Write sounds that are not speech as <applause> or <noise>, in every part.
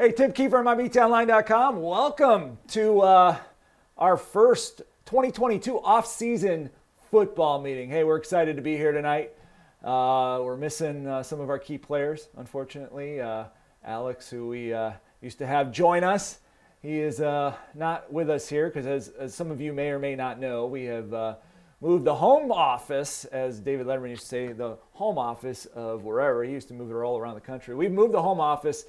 Hey, Tim Kiefer, MIBTOnline.com. Welcome to uh, our first 2022 off-season football meeting. Hey, we're excited to be here tonight. Uh, we're missing uh, some of our key players, unfortunately. Uh, Alex, who we uh, used to have join us, he is uh, not with us here because, as, as, some of you may or may not know, we have moved the home office, as David Letterman used to say, the home office of wherever. He used to move it all around the country. We've moved the home office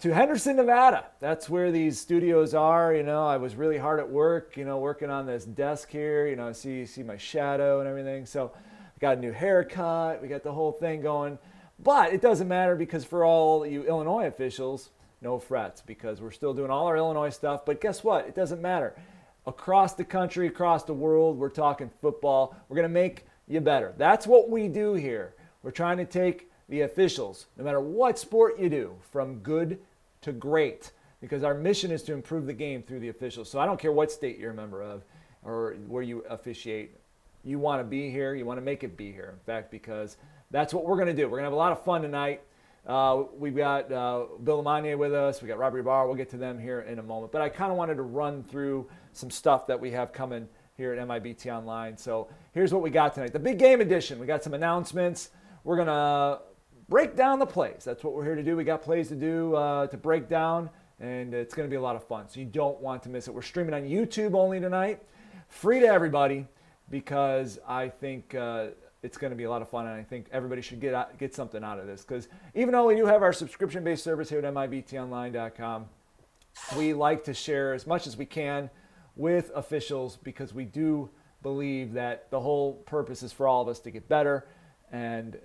to Henderson, Nevada. That's where these studios are. You know, I was really hard at work, you know, working on this desk here. You know, see see my shadow and everything. So I got a new haircut. We got the whole thing going. But it doesn't matter because for all you Illinois officials, no frets because we're still doing all our Illinois stuff. But guess what? It doesn't matter. Across the country, across the world, we're talking football. We're going to make you better. That's what we do here. We're trying to take the officials, no matter what sport you do, from good to great because our mission is to improve the game through the officials. So I don't care what state you're a member of or where you officiate. You want to be here. You want to make it be here. In fact, because that's what we're going to do. We're going to have a lot of fun tonight. Uh, we've got uh, Bill LeMonnier with us. We got Robert Barr. We'll get to them here in a moment. But I kind of wanted to run through some stuff that we have coming here at MIBT Online. So here's what we got tonight. The big game edition. We got some announcements. We're going to break down the plays. That's what we're here to do. We got plays to do uh, to break down, and it's going to be a lot of fun. So you don't want to miss it. We're streaming on YouTube only tonight, free to everybody, because I think uh, it's going to be a lot of fun, and I think everybody should get out, get something out of this. Because even though we do have our subscription-based service here at mibtonline.com, we like to share as much as we can with officials because we do believe that the whole purpose is for all of us to get better and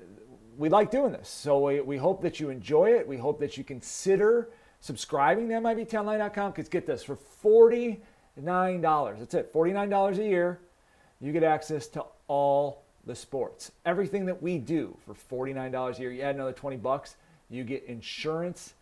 we like doing this. So we, we hope that you enjoy it. We hope that you consider subscribing to MIBTOnline.com because get this, for $49, that's it, $49 a year, you get access to all the sports. Everything that we do for $49 a year, you add another 20 bucks, you get insurance.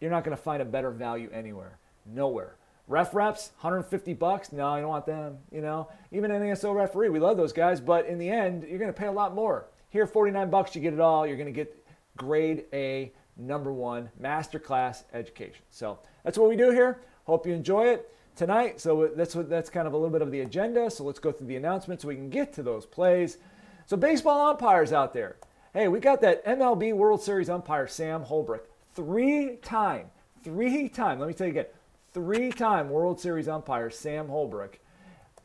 You're not going to find a better value anywhere. Nowhere. Ref reps, 150 bucks. No, you don't want them. You know, even an NASL referee, we love those guys, but in the end, you're going to pay a lot more. Here, 49 bucks, you get it all. You're going to get grade A, number one, masterclass education. So that's what we do here. Hope you enjoy it tonight. So uh, that's what that's kind of a little bit of the agenda. So let's go through the announcements so we can get to those plays. So baseball umpires out there. Hey, we got that MLB World Series umpire Sam Holbrook, three-time, three-time. Let me tell you again, three-time World Series umpire Sam Holbrook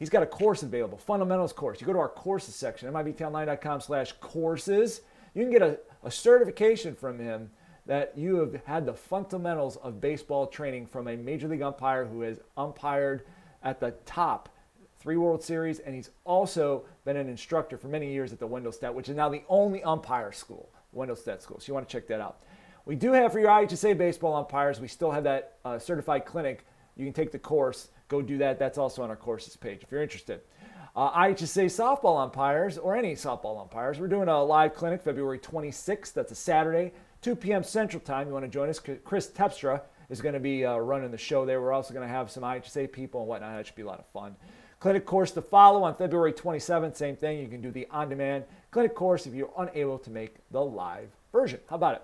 He's got a course available, fundamentals course. You go to our courses section, mibtonline.com slash courses. You can get a, a certification from him that you have had the fundamentals of baseball training from a major league umpire who has umpired at the top three World Series, and he's also been an instructor for many years at the Wendelstedt, which is now the only umpire school, Wendelstedt School. So you want to check that out. We do have for your IHSA baseball umpires, we still have that uh, certified clinic. You can take the course go do that. That's also on our courses page if you're interested. Uh, IHSA softball umpires or any softball umpires, we're doing a live clinic February 26th. That's a Saturday, 2 p.m. Central Time. You want to join us? Chris Tepstra is going to be uh, running the show there. We're also going to have some IHSA people and whatnot. That should be a lot of fun. Clinic course to follow on February 27th. Same thing. You can do the on demand clinic course if you're unable to make the live version. How about it?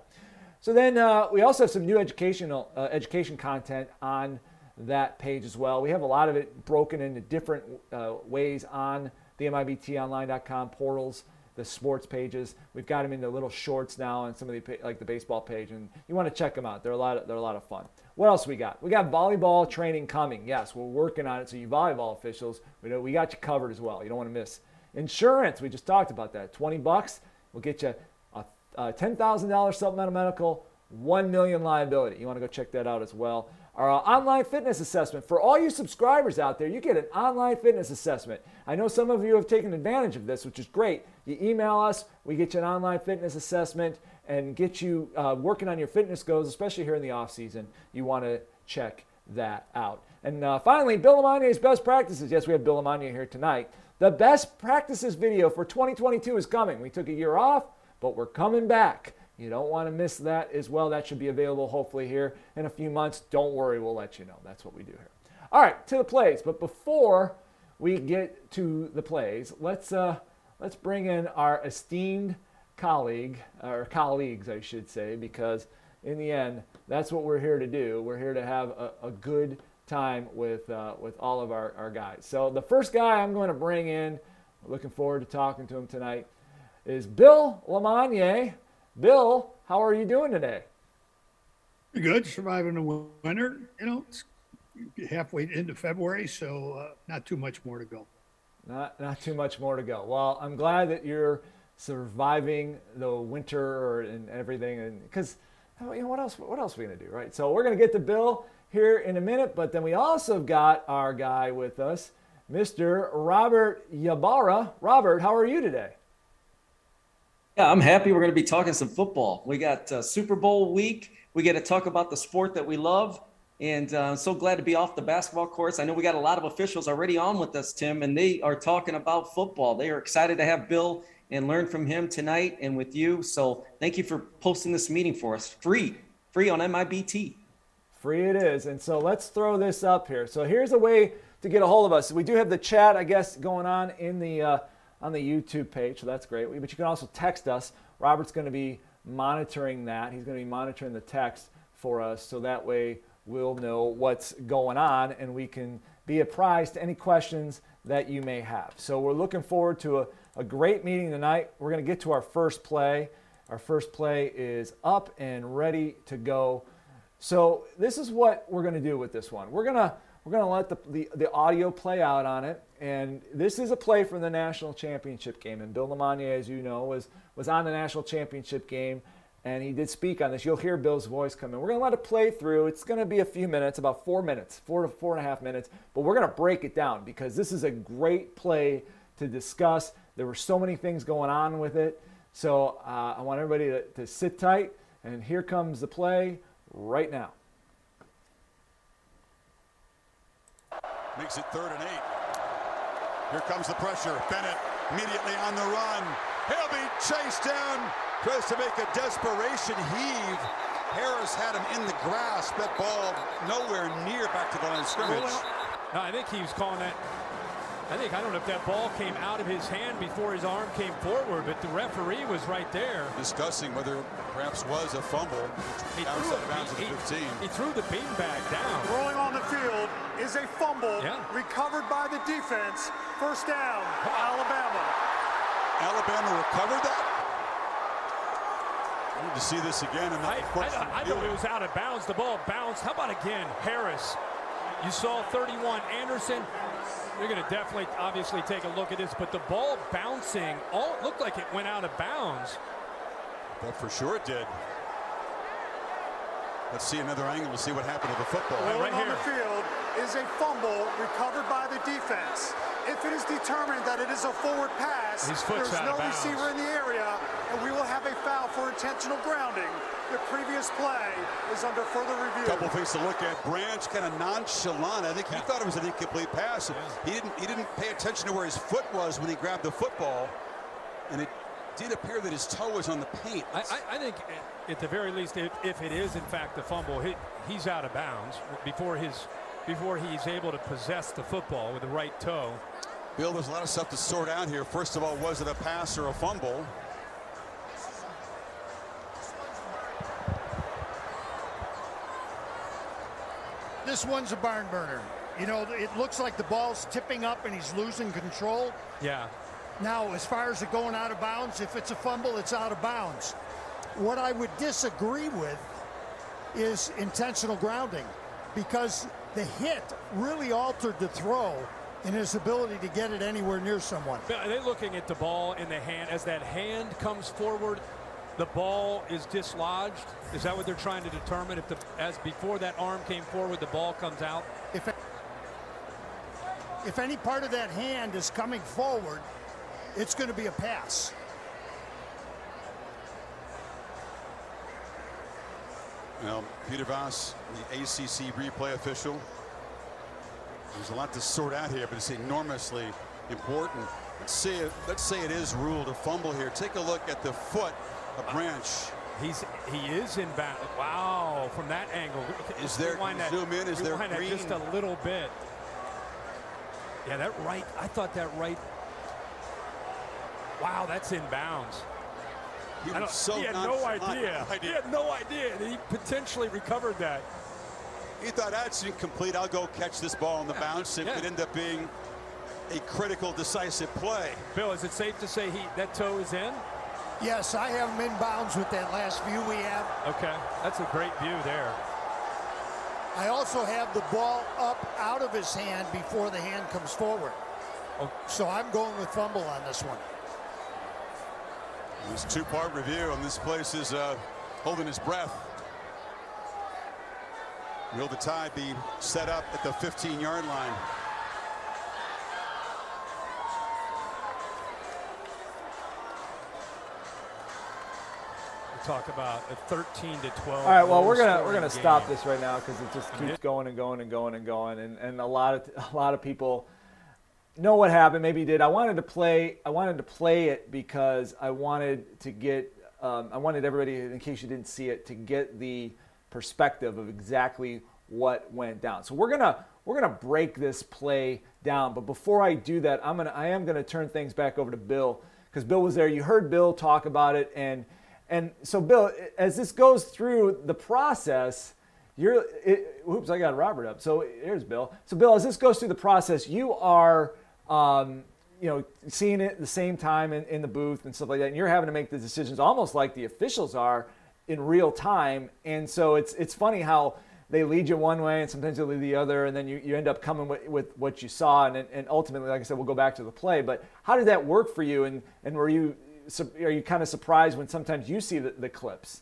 So then uh, we also have some new educational uh, education content on that page as well. We have a lot of it broken into different uh, ways on the MIBTOnline.com portals, the sports pages. We've got them into little shorts now and some of the like the baseball page, and you want to check them out. They're a lot. Of, they're a lot of fun. What else we got? We got volleyball training coming. Yes, we're working on it. So you volleyball officials, we know we got you covered as well. You don't want to miss. Insurance. We just talked about that. Twenty bucks will get you a, a ten thousand dollars supplemental medical, one million liability. You want to go check that out as well our online fitness assessment. For all you subscribers out there, you get an online fitness assessment. I know some of you have taken advantage of this, which is great. You email us, we get you an online fitness assessment and get you uh, working on your fitness goals, especially here in the off season. You want to check that out. And uh, finally, Bill LeMonnier's best practices. Yes, we have Bill LeMonnier here tonight. The best practices video for 2022 is coming. We took a year off, but we're coming back. You don't want to miss that as well. That should be available hopefully here in a few months. Don't worry, we'll let you know. That's what we do here. All right, to the plays. But before we get to the plays, let's uh, let's bring in our esteemed colleague or colleagues, I should say, because in the end, that's what we're here to do. We're here to have a, a good time with, uh, with all of our, our guys. So the first guy I'm going to bring in, looking forward to talking to him tonight, is Bill LeMonnier. Bill, how are you doing today? Good, surviving the winter. You know, it's halfway into February, so uh, not too much more to go. Not not too much more to go. Well, I'm glad that you're surviving the winter and everything, and because you know what else? What else are we gonna do, right? So we're gonna get to Bill here in a minute, but then we also got our guy with us, Mr. Robert Ybarra. Robert, how are you today? Yeah, I'm happy we're going to be talking some football. We got uh, Super Bowl week. We get to talk about the sport that we love. And uh, I'm so glad to be off the basketball courts. I know we got a lot of officials already on with us, Tim, and they are talking about football. They are excited to have Bill and learn from him tonight and with you. So thank you for posting this meeting for us. Free, free on MIBT. Free it is. And so let's throw this up here. So here's a way to get a hold of us. We do have the chat, I guess, going on in the uh, on the YouTube page, so that's great. But you can also text us. Robert's going to be monitoring that. He's going to be monitoring the text for us, so that way we'll know what's going on and we can be apprised to any questions that you may have. So we're looking forward to a, a great meeting tonight. We're going to get to our first play. Our first play is up and ready to go. So this is what we're going to do with this one. We're going to we're going to let the, the, the, audio play out on it. And this is a play from the national championship game. And Bill LeMonnier, as you know, was, was on the national championship game and he did speak on this. You'll hear Bill's voice come in. We're going to let it play through. It's going to be a few minutes, about four minutes, four to four and a half minutes, but we're going to break it down because this is a great play to discuss. There were so many things going on with it. So uh, I want everybody to, to sit tight, and here comes the play right now. Makes it third and eight. Here comes the pressure. Bennett immediately on the run. He'll be chased down tries to make a desperation heave. Harris had him in the grasp. That ball nowhere near back to the line of scrimmage. No, I think he was calling that. I think, I don't know if that ball came out of his hand before his arm came forward, but the referee was right there. Discussing whether perhaps was a fumble. He threw, it, he, he, he threw the beanbag down. Rolling on the field is a fumble yeah. recovered by the defense. First down, Alabama. Alabama recovered that? I need to see this again. And I, I, I know it was out of bounds. The ball bounced. How about again, Harris? You saw 31. Anderson, you're going to definitely, obviously, take a look at this. But the ball bouncing, all looked like it went out of bounds. That for sure it did. Let's see another angle to see what happened to the football. Right, right here. on the field is a fumble recovered by the defense. If it is determined that it is a forward pass, there's no receiver in the area, and we will have a foul for intentional grounding. The previous play is under further review. Couple things to look at. Branch kind of nonchalant. I think he thought it was an incomplete pass. Yeah. He didn't. He didn't pay attention to where his foot was when he grabbed the football, and it did appear that his toe was on the paint. I, I, I think, eh, at the very least, if, if it is in fact a fumble, he, he's out of bounds before his before he's able to possess the football with the right toe. Bill, there's a lot of stuff to sort out here. First of all, was it a pass or a fumble? This one's a barn burner. You know, it looks like the ball's tipping up and he's losing control. Yeah. Now, as far as it going out of bounds, if it's a fumble, it's out of bounds. What I would disagree with is intentional grounding because the hit really altered the throw and his ability to get it anywhere near someone. Are they looking at the ball in the hand as that hand comes forward? The ball is dislodged. Is that what they're trying to determine? If the as before that arm came forward, the ball comes out. If if any part of that hand is coming forward, it's going to be a pass. Well, Peter Voss, the ACC replay official. There's a lot to sort out here, but it's enormously important. Let's say it, let's say it is ruled a fumble here. Take a look at the foot of Branch. He's he is in bounds. Wow, from that angle. Is there that, zoom in? Is there green? Just a little bit. Yeah, that right. I thought that right. Wow, that's in bounds. He, so he had no idea. idea. He had no idea he potentially recovered that. He thought that's incomplete. I'll go catch this ball on the bounce. It yeah. could end up being a critical, decisive play. Bill, is it safe to say he that toe is in? Yes, I have him in bounds with that last view we have. Okay, that's a great view there. I also have the ball up out of his hand before the hand comes forward. Oh. So I'm going with fumble on this one. This two-part review, and this place is uh, holding his breath. Will the tie be set up at the 15-yard line? Talk about a 13 to 12. All right, well we're gonna we're gonna game. stop this right now because it just keeps going and going and going and going, and and a lot of a lot of people know what happened. Maybe you did. I wanted to play. I wanted to play it because I wanted to get. Um, I wanted everybody, in case you didn't see it, to get the perspective of exactly what went down. So we're gonna we're gonna break this play down. But before I do that, I'm gonna I am gonna turn things back over to Bill because Bill was there. You heard Bill talk about it, and and so, Bill, as this goes through the process, you're, it, oops, I got Robert up. So here's Bill. So, Bill, as this goes through the process, you are, um, you know, seeing it at the same time in, in the booth and stuff like that, and you're having to make the decisions almost like the officials are in real time. And so it's it's funny how they lead you one way and sometimes they lead the other, and then you, you end up coming with, with what you saw. And, and ultimately, like I said, we'll go back to the play. But how did that work for you? And, and were you are you kind of surprised when sometimes you see the, the clips?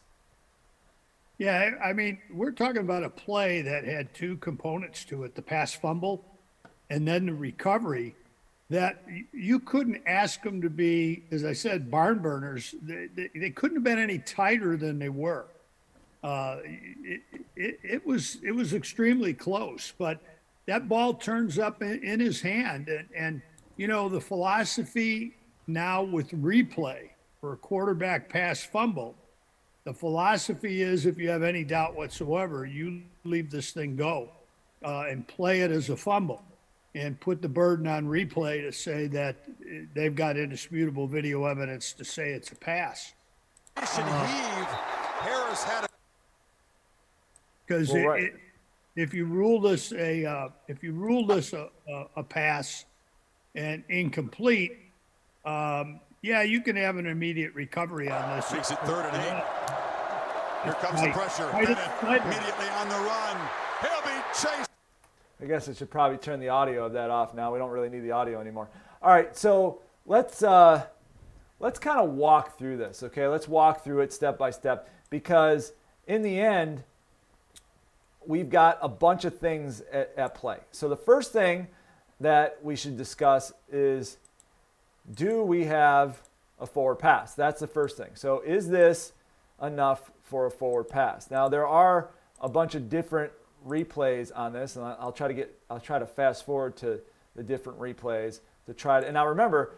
Yeah, I mean, we're talking about a play that had two components to it the pass fumble and then the recovery that you couldn't ask them to be, as I said, barn burners. They, they, they couldn't have been any tighter than they were. Uh, it, it, it, was it was extremely close, but that ball turns up in, in his hand, and, and you know the philosophy now with replay for a quarterback pass fumble, the philosophy is if you have any doubt whatsoever, you leave this thing go uh, and play it as a fumble and put the burden on replay to say that they've got indisputable video evidence to say it's a pass. Uh, because well, right. if you rule this a uh, if you rule this a, a, a pass and incomplete, um, yeah, you can have an immediate recovery on this. Makes it third and eight. Here comes the pressure. Bennett immediately on the run. He'll be chased. I guess I should probably turn the audio of that off now. We don't really need the audio anymore. All right, so let's uh, let's kind of walk through this. Okay, let's walk through it step by step because in the end, we've got a bunch of things at, at play. So the first thing that we should discuss is do we have a forward pass? That's the first thing. So, is this enough for a forward pass? Now, there are a bunch of different replays on this, and I'll try to get, I'll try to fast forward to the different replays to try to. And now remember,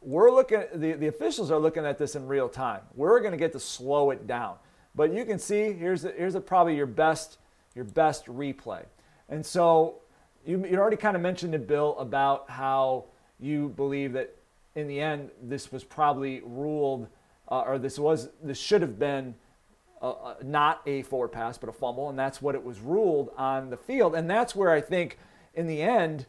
we're looking, the, the officials are looking at this in real time. We're going to get to slow it down. But you can see here's, the, here's the, probably your best, your best replay. And so you, you already kind of mentioned it, Bill, about how you believe that in the end, this was probably ruled, uh, or this was this should have been uh, uh, not a forward pass, but a fumble, and that's what it was ruled on the field. And that's where I think, in the end,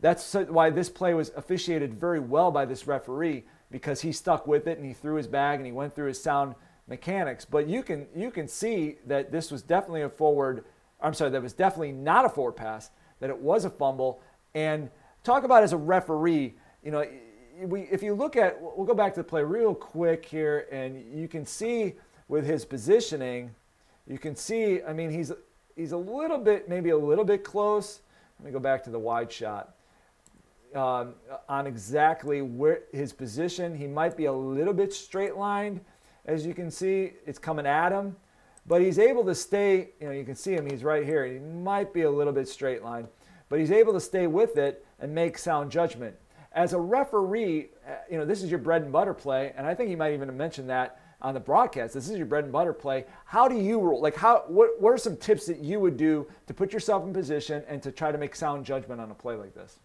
that's why this play was officiated very well by this referee because he stuck with it and he threw his bag and he went through his sound mechanics. But you can you can see that this was definitely a forward. I'm sorry, that was definitely not a forward pass. That it was a fumble. And talk about as a referee, you know we, if you look at, we'll go back to the play real quick here, and you can see with his positioning, you can see, I mean, he's, he's a little bit, maybe a little bit close. Let me go back to the wide shot. Um, on exactly where his position, he might be a little bit straight lined. As you can see, it's coming at him, but he's able to stay, you know, you can see him, he's right here. He might be a little bit straight lined, but he's able to stay with it and make sound judgment as a referee, uh, you know, this is your bread and butter play, and I think you might even have mentioned that on the broadcast. This is your bread and butter play. How do you rule? Like, how? What? What are some tips that you would do to put yourself in position and to try to make sound judgment on a play like this?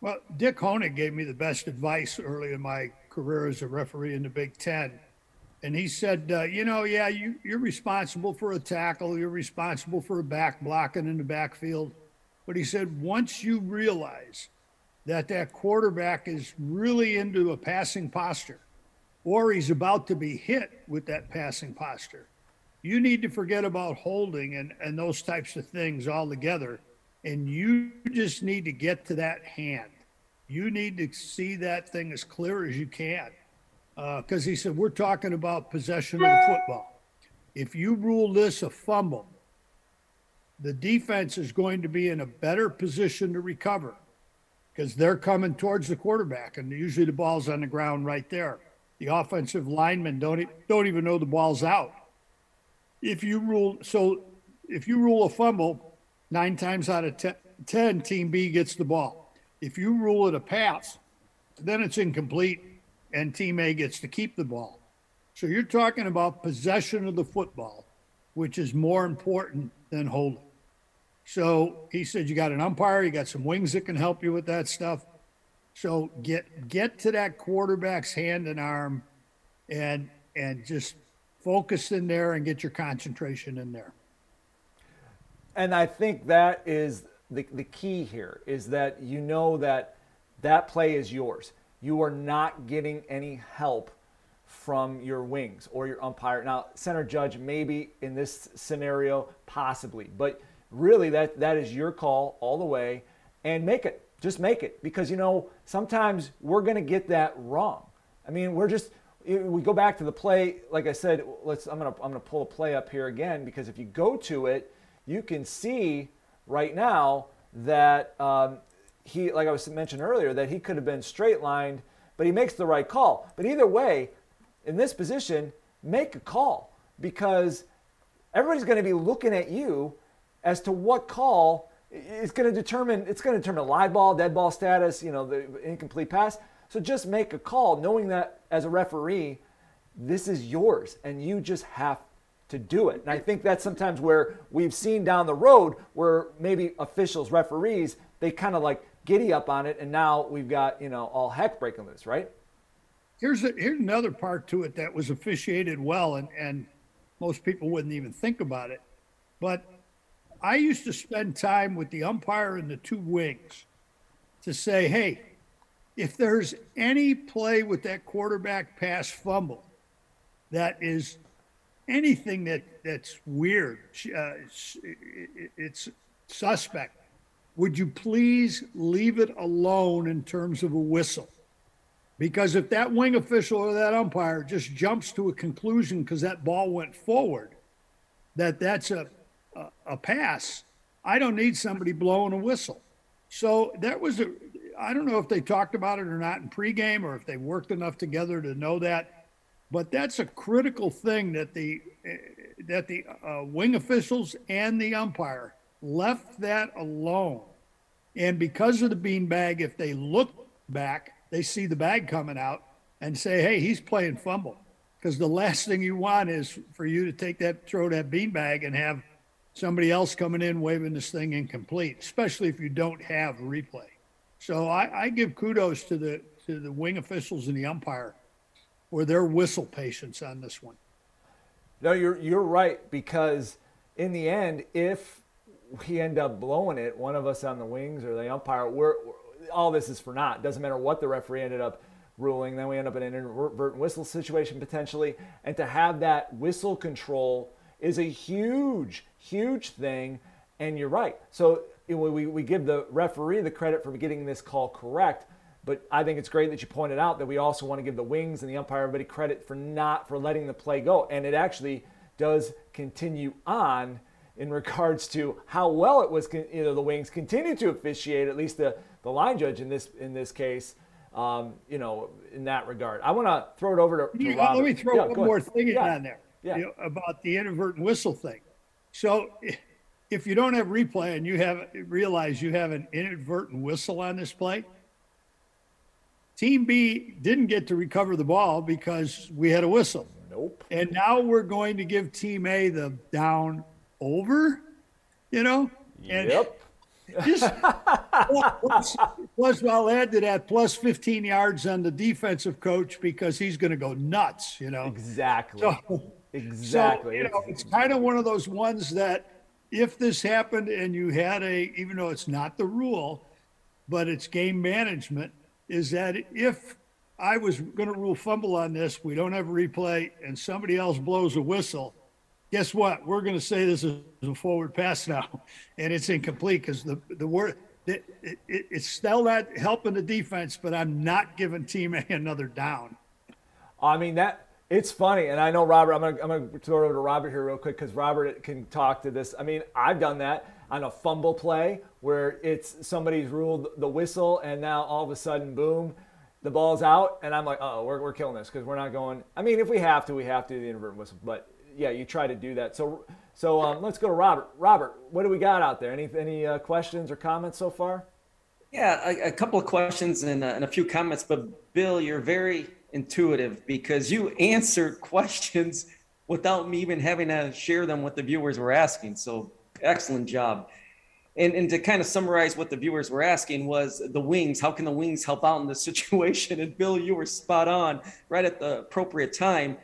Well, Dick Honig gave me the best advice early in my career as a referee in the Big Ten. and he said, uh, you know, yeah, you, you're responsible for a tackle, you're responsible for a back blocking in the backfield. But he said, once you realize that that quarterback is really into a passing posture, or he's about to be hit with that passing posture, you need to forget about holding and, and those types of things altogether. And you just need to get to that hand. You need to see that thing as clear as you can because uh, he said, We're talking about possession of the football. If you rule this a fumble, the defense is going to be in a better position to recover because they're coming towards the quarterback, and usually the ball's on the ground right there. The offensive linemen don't don't even know the ball's out. If you rule so, if you rule a fumble, nine times out of ten, 10 Team B gets the ball. If you rule it a pass, then it's incomplete and Team A gets to keep the ball. So you're talking about possession of the football, which is more important than holding. So he said you got an umpire, you got some wings that can help you with that stuff. So get get to that quarterback's hand and arm and and just focus in there and get your concentration in there. And I think that is the, the key here is that you know that that play is yours you are not getting any help from your wings or your umpire. Now, center judge, maybe in this scenario, possibly, but really that, that is your call all the way and make it. Just make it because you know sometimes we're going to get that wrong. I mean, we're just we go back to the play. Like I said, let's. I'm gonna I'm gonna pull a play up here again because if you go to it, you can see right now that um, he, like I was mentioned earlier, that he could have been straight lined, but he makes the right call. But either way, in this position, make a call because everybody's going to be looking at you as to what call is going to determine. It's going to determine live ball, dead ball status, you know, the incomplete pass. So just make a call, knowing that as a referee, this is yours, and you just have to do it. And I think that's sometimes where we've seen down the road where maybe officials, referees, they kind of like giddy up on it, and now we've got you know all heck breaking loose, right? Here's a, here's another part to it that was officiated well, and and most people wouldn't even think about it, but I used to spend time with the umpire and the two wings to say, hey, if there's any play with that quarterback pass fumble that is anything that that's weird, uh, it's suspect would you please leave it alone in terms of a whistle? Because if that wing official or that umpire just jumps to a conclusion because that ball went forward, that that's a, a, pass, I don't need somebody blowing a whistle. So that was a, I don't know if they talked about it or not in pregame or if they worked enough together to know that, but that's a critical thing that the that the uh, wing officials and the umpire left that alone. And because of the beanbag, if they look back, they see the bag coming out and say, hey, he's playing fumble. Because the last thing you want is for you to take that, throw that beanbag and have somebody else coming in waving this thing incomplete, especially if you don't have replay. So I, I give kudos to the to the wing officials and the umpire for their whistle patience on this one. No, you're you're right because in the end, if we end up blowing it, one of us on the wings or the umpire, we're, we're, all this is for naught. Doesn't matter what the referee ended up ruling. Then we end up in an inadvertent whistle situation potentially. And to have that whistle control is a huge, huge thing. And you're right. So we, we give the referee the credit for getting this call correct. But I think it's great that you pointed out that we also want to give the wings and the umpire everybody credit for not for letting the play go. And it actually does continue on in <laughs> regards to how well it was, you know, the Wings continue to officiate, at least the, the line judge in this in this case, um, you know, in that regard. I want to throw it over to, to. Let me throw yeah, one more ahead. thing yeah. in there yeah. You know, about the inadvertent whistle thing. So if you don't have replay and you have realize you have an inadvertent whistle on this play, Team B didn't get to recover the ball because we had a whistle. Nope. And now we're going to give Team A the down over, you know? And, yep. Just plus, plus, I'll add to that plus 15 yards on the defensive coach because he's going to go nuts, you know. Exactly. So, exactly. So, you know, it's kind of one of those ones that if this happened and you had a, even though it's not the rule, but it's game management, is that if I was going to rule fumble on this, we don't have a replay, and somebody else blows a whistle, guess what? We're going to say this is a forward pass now, <laughs> and it's incomplete because the the word it, it, it's still not helping the defense, but I'm not giving Team A another down. I mean that it's funny, and I know Robert. I'm gonna I'm gonna throw it over to Robert here real quick because Robert can talk to this. I mean, I've done that on a fumble play where it's somebody's ruled the whistle, and now all of a sudden, boom, the ball's out, and I'm like, oh, we're we're killing this because we're not going. I mean, if we have to, we have to do the inadvertent whistle, but yeah, you try to do that. So so um, let's go to Robert. Robert, what do we got out there? Any any uh, questions or comments so far? Yeah, a, a couple of questions and, uh, and a few comments. But Bill, you're very intuitive because you answered <laughs> questions without me even having to share them what the viewers were asking. So excellent job. And, and to kind of summarize what the viewers were asking was the wings. How can the wings help out in this <laughs> situation? And Bill, you were spot on right at the appropriate time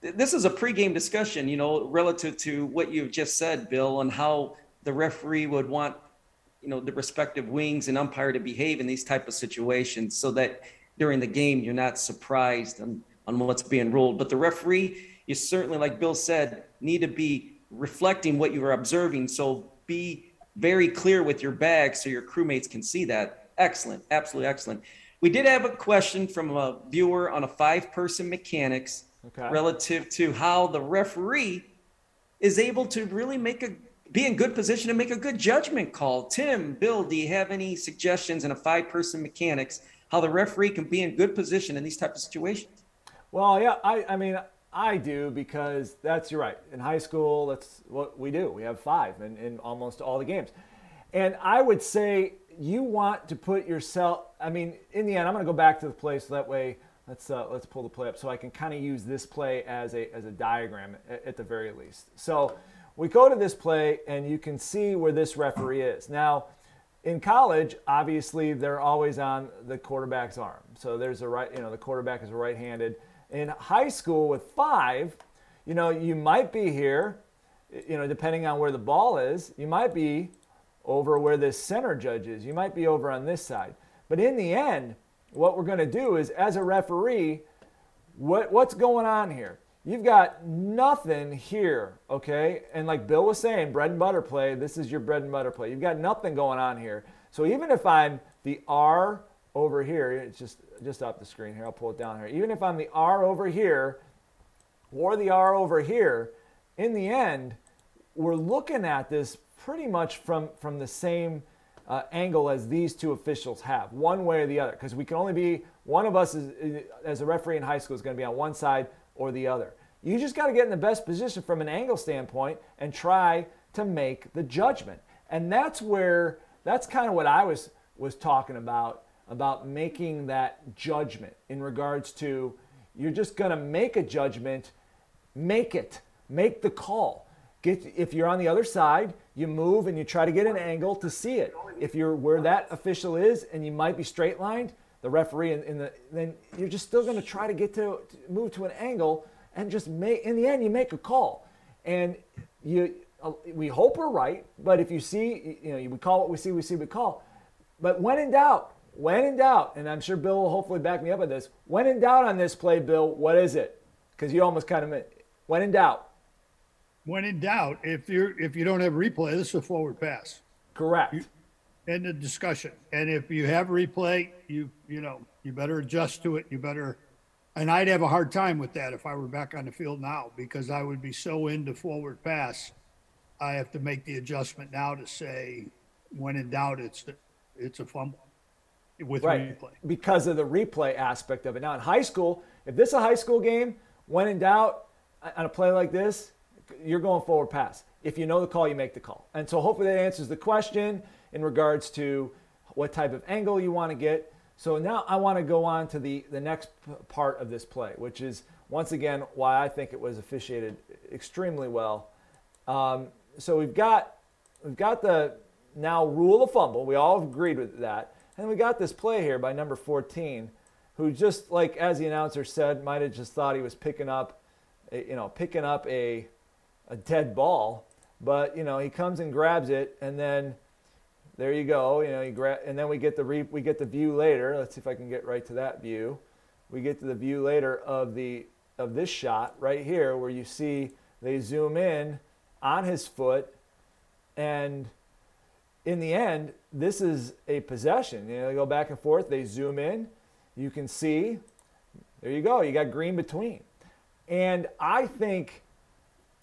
this is a pregame discussion, you know, relative to what you've just said, Bill, on how the referee would want, you know, the respective wings and umpire to behave in these type of situations, so that during the game you're not surprised on, on what's being ruled. But the referee, you certainly, like Bill said, need to be reflecting what you are observing. So be very clear with your bag so your crewmates can see that. Excellent, absolutely excellent. We did have a question from a viewer on a five-person mechanics okay. relative to how the referee is able to really make a be in good position to make a good judgment call. Tim, Bill, do you have any suggestions in a five-person mechanics how the referee can be in good position in these type of situations? Well, yeah, I, I mean, I do because that's you're right. In high school, that's what we do. We have five in, in almost all the games. And I would say you want to put yourself, I mean, in the end, I'm going to go back to the play so that way Let's uh, let's pull the play up so I can kind of use this play as a as a diagram at, at the very least. So we go to this play and you can see where this referee is. Now, in college, obviously they're always on the quarterback's arm. So there's a right, you know, the quarterback is right-handed. In high school with five, you know, you might be here, you know, depending on where the ball is, you might be over where this center judge is. You might be over on this side. But in the end, what we're going to do is, as a referee, what, what's going on here? You've got nothing here, okay? And like Bill was saying, bread and butter play, this is your bread and butter play. You've got nothing going on here. So even if I'm the R over here, it's just, just off the screen here, I'll pull it down here. Even if I'm the R over here or the R over here, in the end, we're looking at this pretty much from, from the same – uh, angle as these two officials have, one way or the other, because we can only be one of us is, as a referee in high school is going to be on one side or the other. You just got to get in the best position from an angle standpoint and try to make the judgment. And that's where that's kind of what I was was talking about about making that judgment in regards to you're just going to make a judgment, make it, make the call. Get if you're on the other side, you move and you try to get an angle to see it. If you're where that official is and you might be straight lined, the referee in, in the then you're just still going to try to get to, to move to an angle and just make in the end you make a call. And you uh, we hope we're right, but if you see you know we call what we see, we see we call. But when in doubt, when in doubt, and I'm sure Bill will hopefully back me up on this. When in doubt on this play, Bill, what is it? Because you almost kind of when in doubt when in doubt, if you're if you don't have replay, this is a forward pass. Correct. You, end the discussion. And if you have replay, you you know you better adjust to it. You better. And I'd have a hard time with that if I were back on the field now because I would be so into forward pass. I have to make the adjustment now to say, when in doubt, it's it's a fumble with right. replay because of the replay aspect of it. Now in high school, if this is a high school game, when in doubt on a play like this, you're going forward pass. If you know the call, you make the call. And so hopefully that answers the question in regards to what type of angle you want to get. So now I want to go on to the, the next part of this play, which is once again why I think it was officiated extremely well. Um, so we've got we've got the now rule of fumble. We all agreed with that. And we got this play here by number 14, who just like as the announcer said, might have just thought he was picking up, you know, picking up a, a dead ball. But you know, he comes and grabs it, and then there you go. You know, grab, and then we get the re, we get the view later. Let's see if I can get right to that view. We get to the view later of the of this shot right here, where you see they zoom in on his foot, and in the end, this is a possession. You know, they go back and forth. They zoom in. You can see. There you go. You got green between, and I think,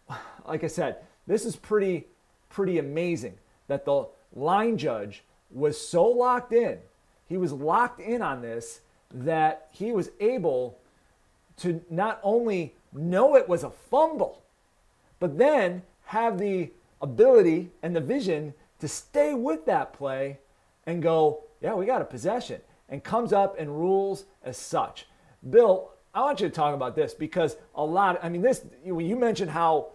<sighs> like I said, this is pretty pretty amazing that the line judge was so locked in. He was locked in on this that he was able to not only know it was a fumble, but then have the ability and the vision to stay with that play and go, yeah, we got a possession, and comes up and rules as such. Bill, I want you to talk about this because a lot, I mean, this, you mentioned how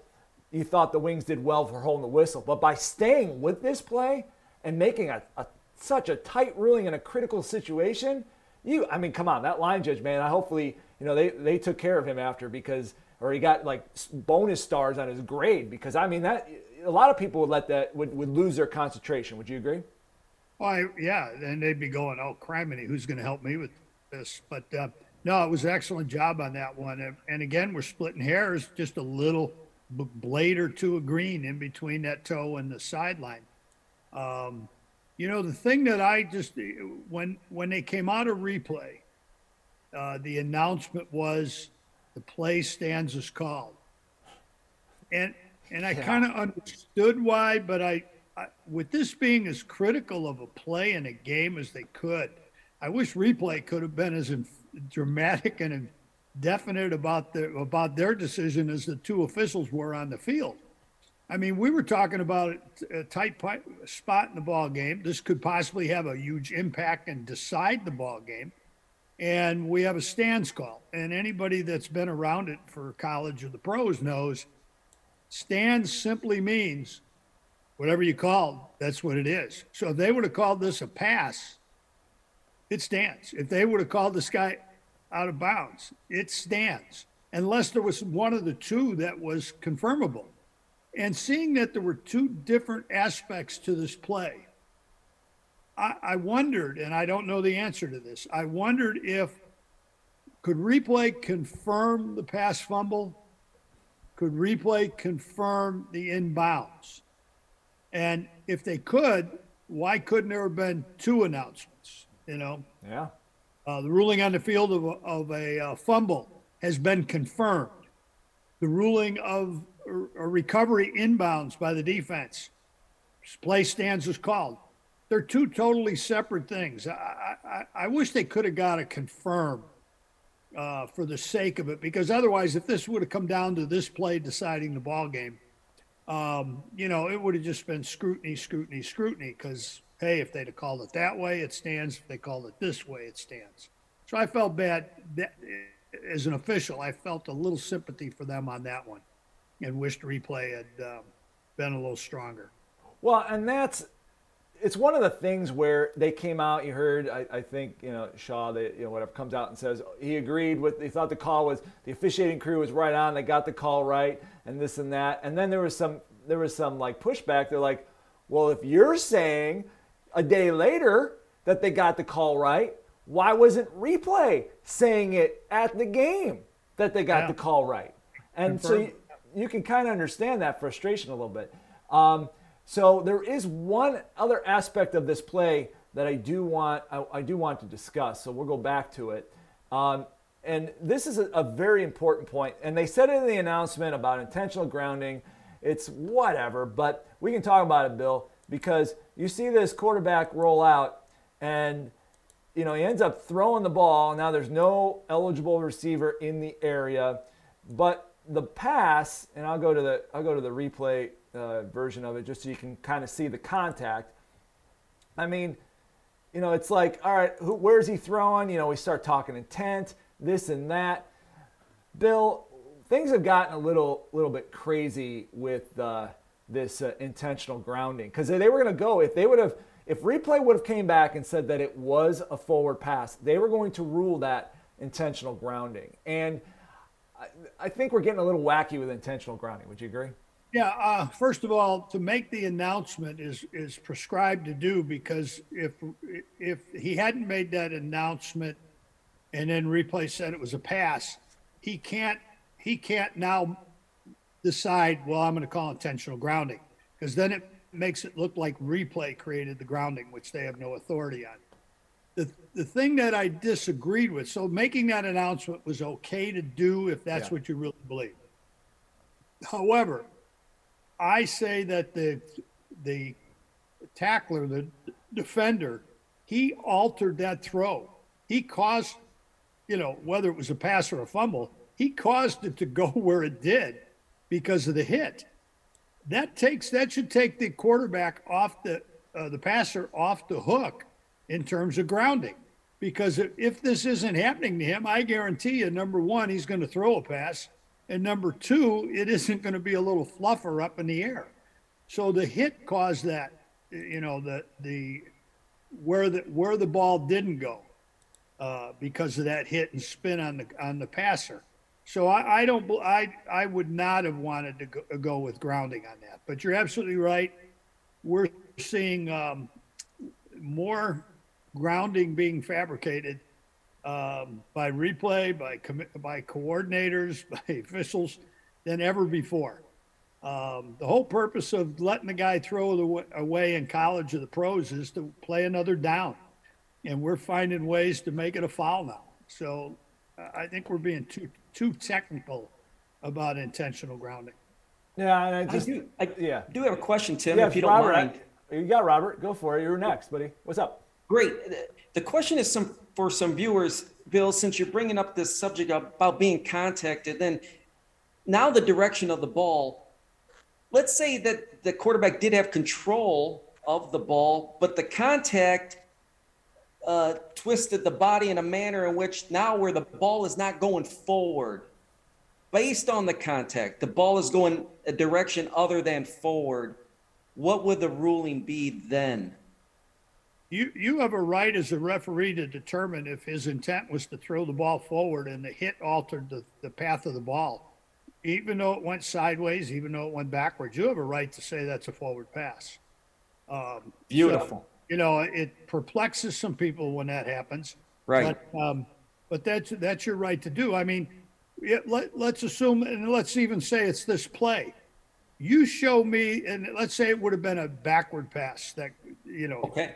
you thought the Wings did well for holding the whistle. But by staying with this play and making a, a such a tight ruling in a critical situation, you I mean, come on, that line judge, man. I hopefully you know they they took care of him after because or he got like bonus stars on his grade because I mean that a lot of people would let that would, would lose their concentration. Would you agree? Well, I, yeah, and they'd be going, "Oh, criminy, who's going to help me with this?" But uh, no, it was an excellent job on that one. And, and again, we're splitting hairs, just a little blade or two of green in between that toe and the sideline. Um, you know, the thing that I just when when they came out of replay, uh, the announcement was the play stands as called, and and I yeah. kind of understood why, but I, I with this being as critical of a play in a game as they could, I wish replay could have been as dramatic and definite about the about their decision as the two officials were on the field. I mean, we were talking about a tight spot in the ball game. This could possibly have a huge impact and decide the ball game. And we have a stands call. And anybody that's been around it for college or the pros knows stands simply means whatever you call, that's what it is. So if they would have called this a pass, it stands. If they would have called this guy out of bounds. It stands, unless there was one of the two that was confirmable. And seeing that there were two different aspects to this play, I, I wondered, and I don't know the answer to this, I wondered if could replay confirm the pass fumble? Could replay confirm the inbounds? And if they could, why couldn't there have been two announcements? You know? Yeah. Uh, the ruling on the field of a, of a uh, fumble has been confirmed. The ruling of a recovery inbounds by the defense, play stands as called. They're two totally separate things. I, I, I wish they could have got a confirm uh, for the sake of it, because otherwise, if this would have come down to this play deciding the ball game, um, you know, it would have just been scrutiny, scrutiny, scrutiny, because hey, if they'd have called it that way, it stands. If they called it this way, it stands. So I felt bad that, as an official. I felt a little sympathy for them on that one, and wished replay had um, been a little stronger. Well, and that's it's one of the things where they came out. You heard, I, I think, you know, Shaw, they, you know, whatever comes out and says he agreed with. He thought the call was the officiating crew was right on. They got the call right, and this and that. And then there was some, there was some like pushback. They're like, well, if you're saying a day later that they got the call right. Why wasn't replay saying it at the game that they got yeah. the call right? And Confirmed. so you, you, can kind of understand that frustration a little bit. Um, so there is one other aspect of this play that I do want I, I do want to discuss. So we'll go back to it. Um, and this is a, a, very important point. And they said it in the announcement about intentional grounding. It's whatever, but we can talk about it, Bill because you see this quarterback roll out and you know he ends up throwing the ball. Now there's no eligible receiver in the area but the pass and i'll go to the i'll go to the replay uh, version of it just so you can kind of see the contact. I mean you know it's like all right who, where's he throwing? You know we start talking intent this and that. Bill things have gotten a little little bit crazy with uh, this uh, intentional grounding because they were going to go if they would have if replay would have came back and said that it was a forward pass, they were going to rule that intentional grounding. And I, I think we're getting a little wacky with intentional grounding. Would you agree? Yeah. Uh, first of all, to make the announcement is is prescribed to do because if if he hadn't made that announcement and then replay said it was a pass, he can't he can't now decide. Well, I'm going to call intentional grounding because then it makes it look like replay created the grounding, which they have no authority on. The, the thing that I disagreed with, so making that announcement was okay to do if that's yeah. what you really believe. However, I say that the the tackler, the defender, he altered that throw. He caused, you know, whether it was a pass or a fumble, he caused it to go <laughs> where it did because of the hit. That takes that should take the quarterback off the uh, the passer off the hook in terms of grounding. Because if, if this isn't happening to him i guarantee you number one he's going to throw a pass and number two it isn't going to be a little fluffer up in the air. So the hit caused that you know the the where the where the ball didn't go uh, because of that hit and spin on the on the passer so I, I don't, I, I would not have wanted to go, go, with grounding on that. But you're absolutely right. We're seeing um, more grounding being fabricated um, by replay, by by coordinators, <laughs> by officials than ever before. Um, the whole purpose of letting the guy throw the away in college or the pros is to play another down, and we're finding ways to make it a foul now. So I think we're being too too technical about intentional grounding. Yeah, and I just I do, I yeah do have a question, Tim. Yeah, if you Robert, don't mind. I, you got Robert. Go for it. You're next, buddy. What's up? Great. The question is some for some viewers, Bill. Since you're bringing up this subject about being contacted, then now the direction of the ball. Let's say that the quarterback did have control of the ball, but the contact uh, twisted the body in a manner in which now where the ball is not going forward. Based on the contact the ball is going a direction other than forward. What would the ruling be then? You you have a right as a referee to determine if his intent was to throw the ball forward and the hit altered the, the path of the ball. Even though it went sideways even though it went backwards you have a right to say that's a forward pass. Um, beautiful. so, you know, it perplexes some people when that happens. Right. But, um, but that's that's your right to do. I mean, it, let, let's assume, and let's even say it's this play. You show me, and let's say it would have been a backward pass that, you know. Okay.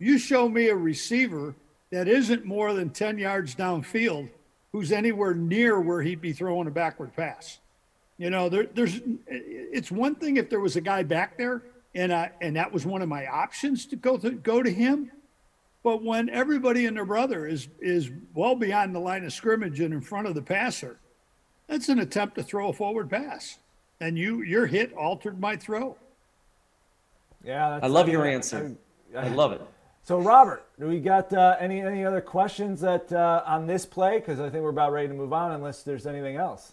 You show me a receiver that isn't more than 10 yards downfield who's anywhere near where he'd be throwing a backward pass. You know, there, there's, it's one thing if there was a guy back there and I, and that was one of my options to go to go to him. But when everybody and their brother is is well beyond the line of scrimmage and in front of the passer, that's an attempt to throw a forward pass, and you your hit altered my throw. Yeah, I love your answer. I, I, I, love it. So, Robert, do we got uh, any any other questions that uh, on this play? Because I think we're about ready to move on, unless there's anything else.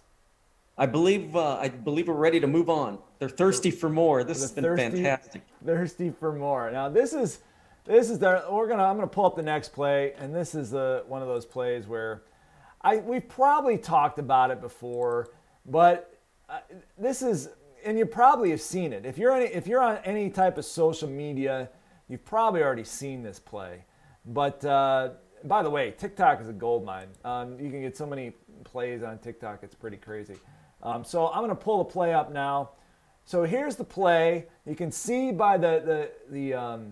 I believe uh, I believe we're ready to move on. They're thirsty for more. This has been thirsty, fantastic. Thirsty for more. Now this is this is the we're gonna I'm gonna pull up the next play, and this is the one of those plays where I we've probably talked about it before, but uh, this is and you probably have seen it. If you're any, if you're on any type of social media, you've probably already seen this play. But uh, by the way, TikTok is a gold mine. Um, you can get so many plays on TikTok; it's pretty crazy. Um, so I'm going to pull the play up now. So here's the play. You can see by the, the, the um,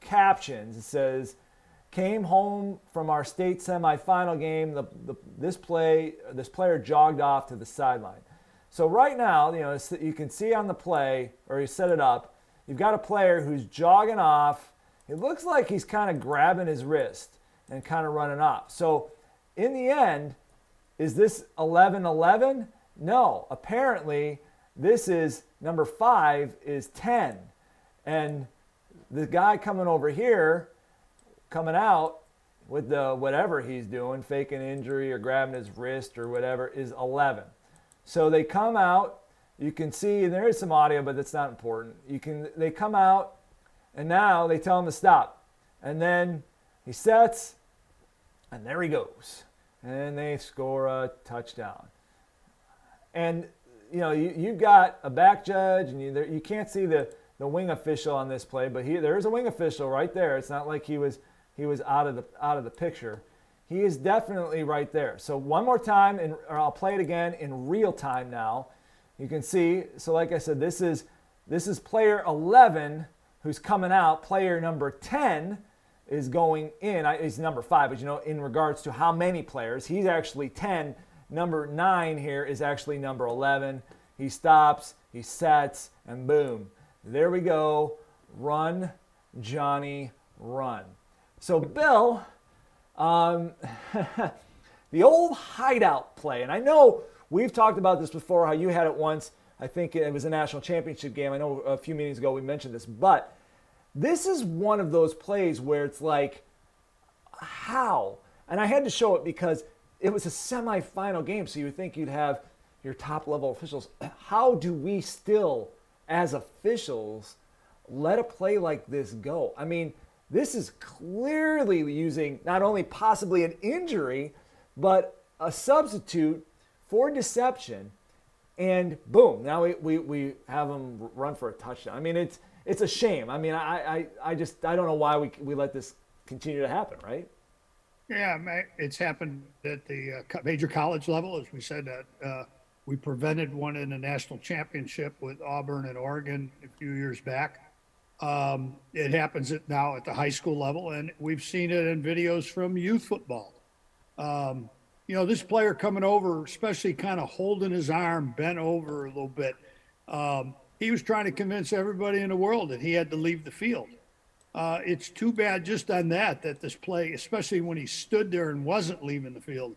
captions, it says, came home from our state semifinal game. The, the, this play, this player jogged off to the sideline. So right now, you know, you can see on the play, or you set it up, you've got a player who's jogging off. It looks like he's kind of grabbing his wrist and kind of running off. So in the end, is this 11 11? No, apparently this is number five is 10. And the guy coming over here, coming out with the whatever he's doing, faking injury or grabbing his wrist or whatever, is 11. So they come out you can see, and there is some audio, but that's not important. You can they come out, and now they tell him to stop, and then he sets, and there he goes, and they score a touchdown. And you know you you've got a back judge, and you there, you can't see the the wing official on this play, but he there is a wing official right there. It's not like he was he was out of the out of the picture. He is definitely right there. So one more time, and I'll play it again in real time now. You can see, so like I said, this is this is player 11 who's coming out. Player number 10 is going in. He's number five, but you know, in regards to how many players, he's actually 10. Number nine here is actually number 11. He stops, he sets, and boom, there we go. Run, Johnny, run. So, Bill, um, <laughs> the old hideout play, and I know We've talked about this before, how you had it once. I think it was a national championship game. I know a few meetings ago we mentioned this, but this is one of those plays where it's like, how? And I had to show it because it was a semifinal game, so you would think you'd have your top level officials. <clears throat> How do we still, as officials, let a play like this go? I mean, this is clearly using not only possibly an injury, but a substitute for deception, and boom, now we, we, we have them run for a touchdown. I mean, it's it's a shame. I mean, I, I, I just I don't know why we, we let this continue to happen, right? Yeah, it's happened at the uh, major college level, as we said that uh, we prevented one in the national championship with Auburn and Oregon a few years back. Um, it happens now at the high school level, and we've seen it in videos from youth football. Um, you know, this player coming over, especially kind of holding his arm bent over a little bit, um, he was trying to convince everybody in the world that he had to leave the field. Uh, it's too bad just on that, that this play, especially when he stood there and wasn't leaving the field,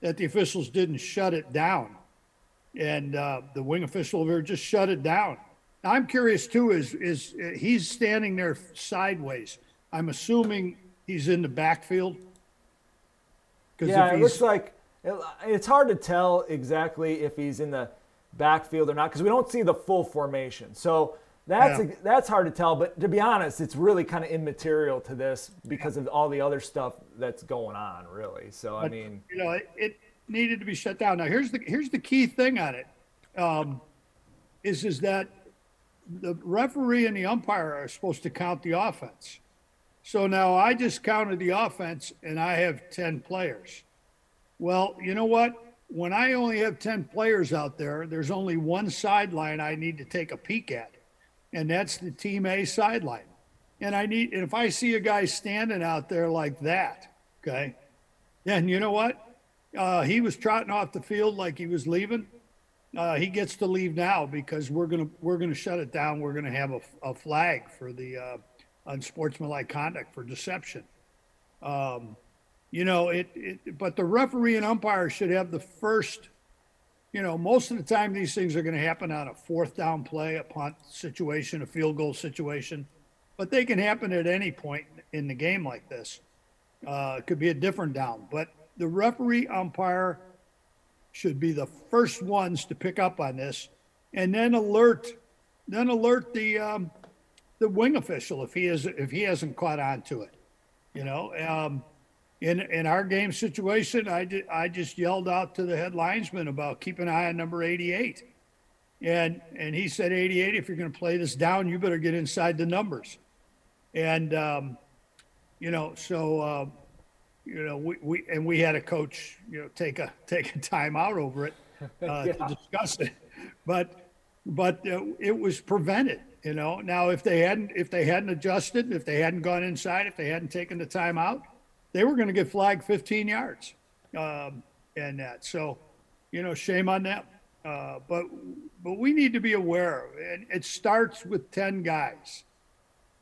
that the officials didn't shut it down. And uh, the wing official over just shut it down. Now, I'm curious too, is, is uh, he's standing there sideways. I'm assuming he's in the backfield yeah, it looks like it's hard to tell exactly if he's in the backfield or not because we don't see the full formation. So that's yeah. that's hard to tell. But to be honest, it's really kind of immaterial to this because of all the other stuff that's going on. Really. So but, I mean, you know, it, it, needed to be shut down. Now here's the here's the key thing on it. Um, is is that the referee and the umpire are supposed to count the offense. So now I just counted the offense and I have 10 players. Well, you know what? When I only have 10 players out there, there's only one sideline I need to take a peek at, and that's the team A sideline. And I need, if I see a guy standing out there like that, okay, then you know what? Uh, he was trotting off the field like he was leaving. Uh, he gets to leave now because we're gonna we're gonna shut it down. We're gonna have a, a flag for the uh, unsportsmanlike conduct for deception. Um, you know, it, it, but the referee and umpire should have the first, you know, most of the time these things are going to happen on a fourth down play, a punt situation, a field goal situation, but they can happen at any point in the game like this. Uh, it could be a different down, but the referee umpire should be the first ones to pick up on this and then alert, then alert the, um, the wing official if he is if he hasn't caught on to it. You know, um, in in our game situation, I did, I just yelled out to the head linesman about keep an eye on number 88, and and he said 88. If you're going to play this down, you better get inside the numbers, and um, you know so. Uh, you know, we, we and we had a coach, you know, take a <laughs> take a time out over it <laughs> uh, yeah. to discuss it, but but uh, it was prevented you know, now if they hadn't if they hadn't adjusted, if they hadn't gone inside, if they hadn't taken the time out, they were going to get flagged 15 yards, um, and that. So, you know, shame on them. Uh, but but we need to be aware, and it starts with 10 guys.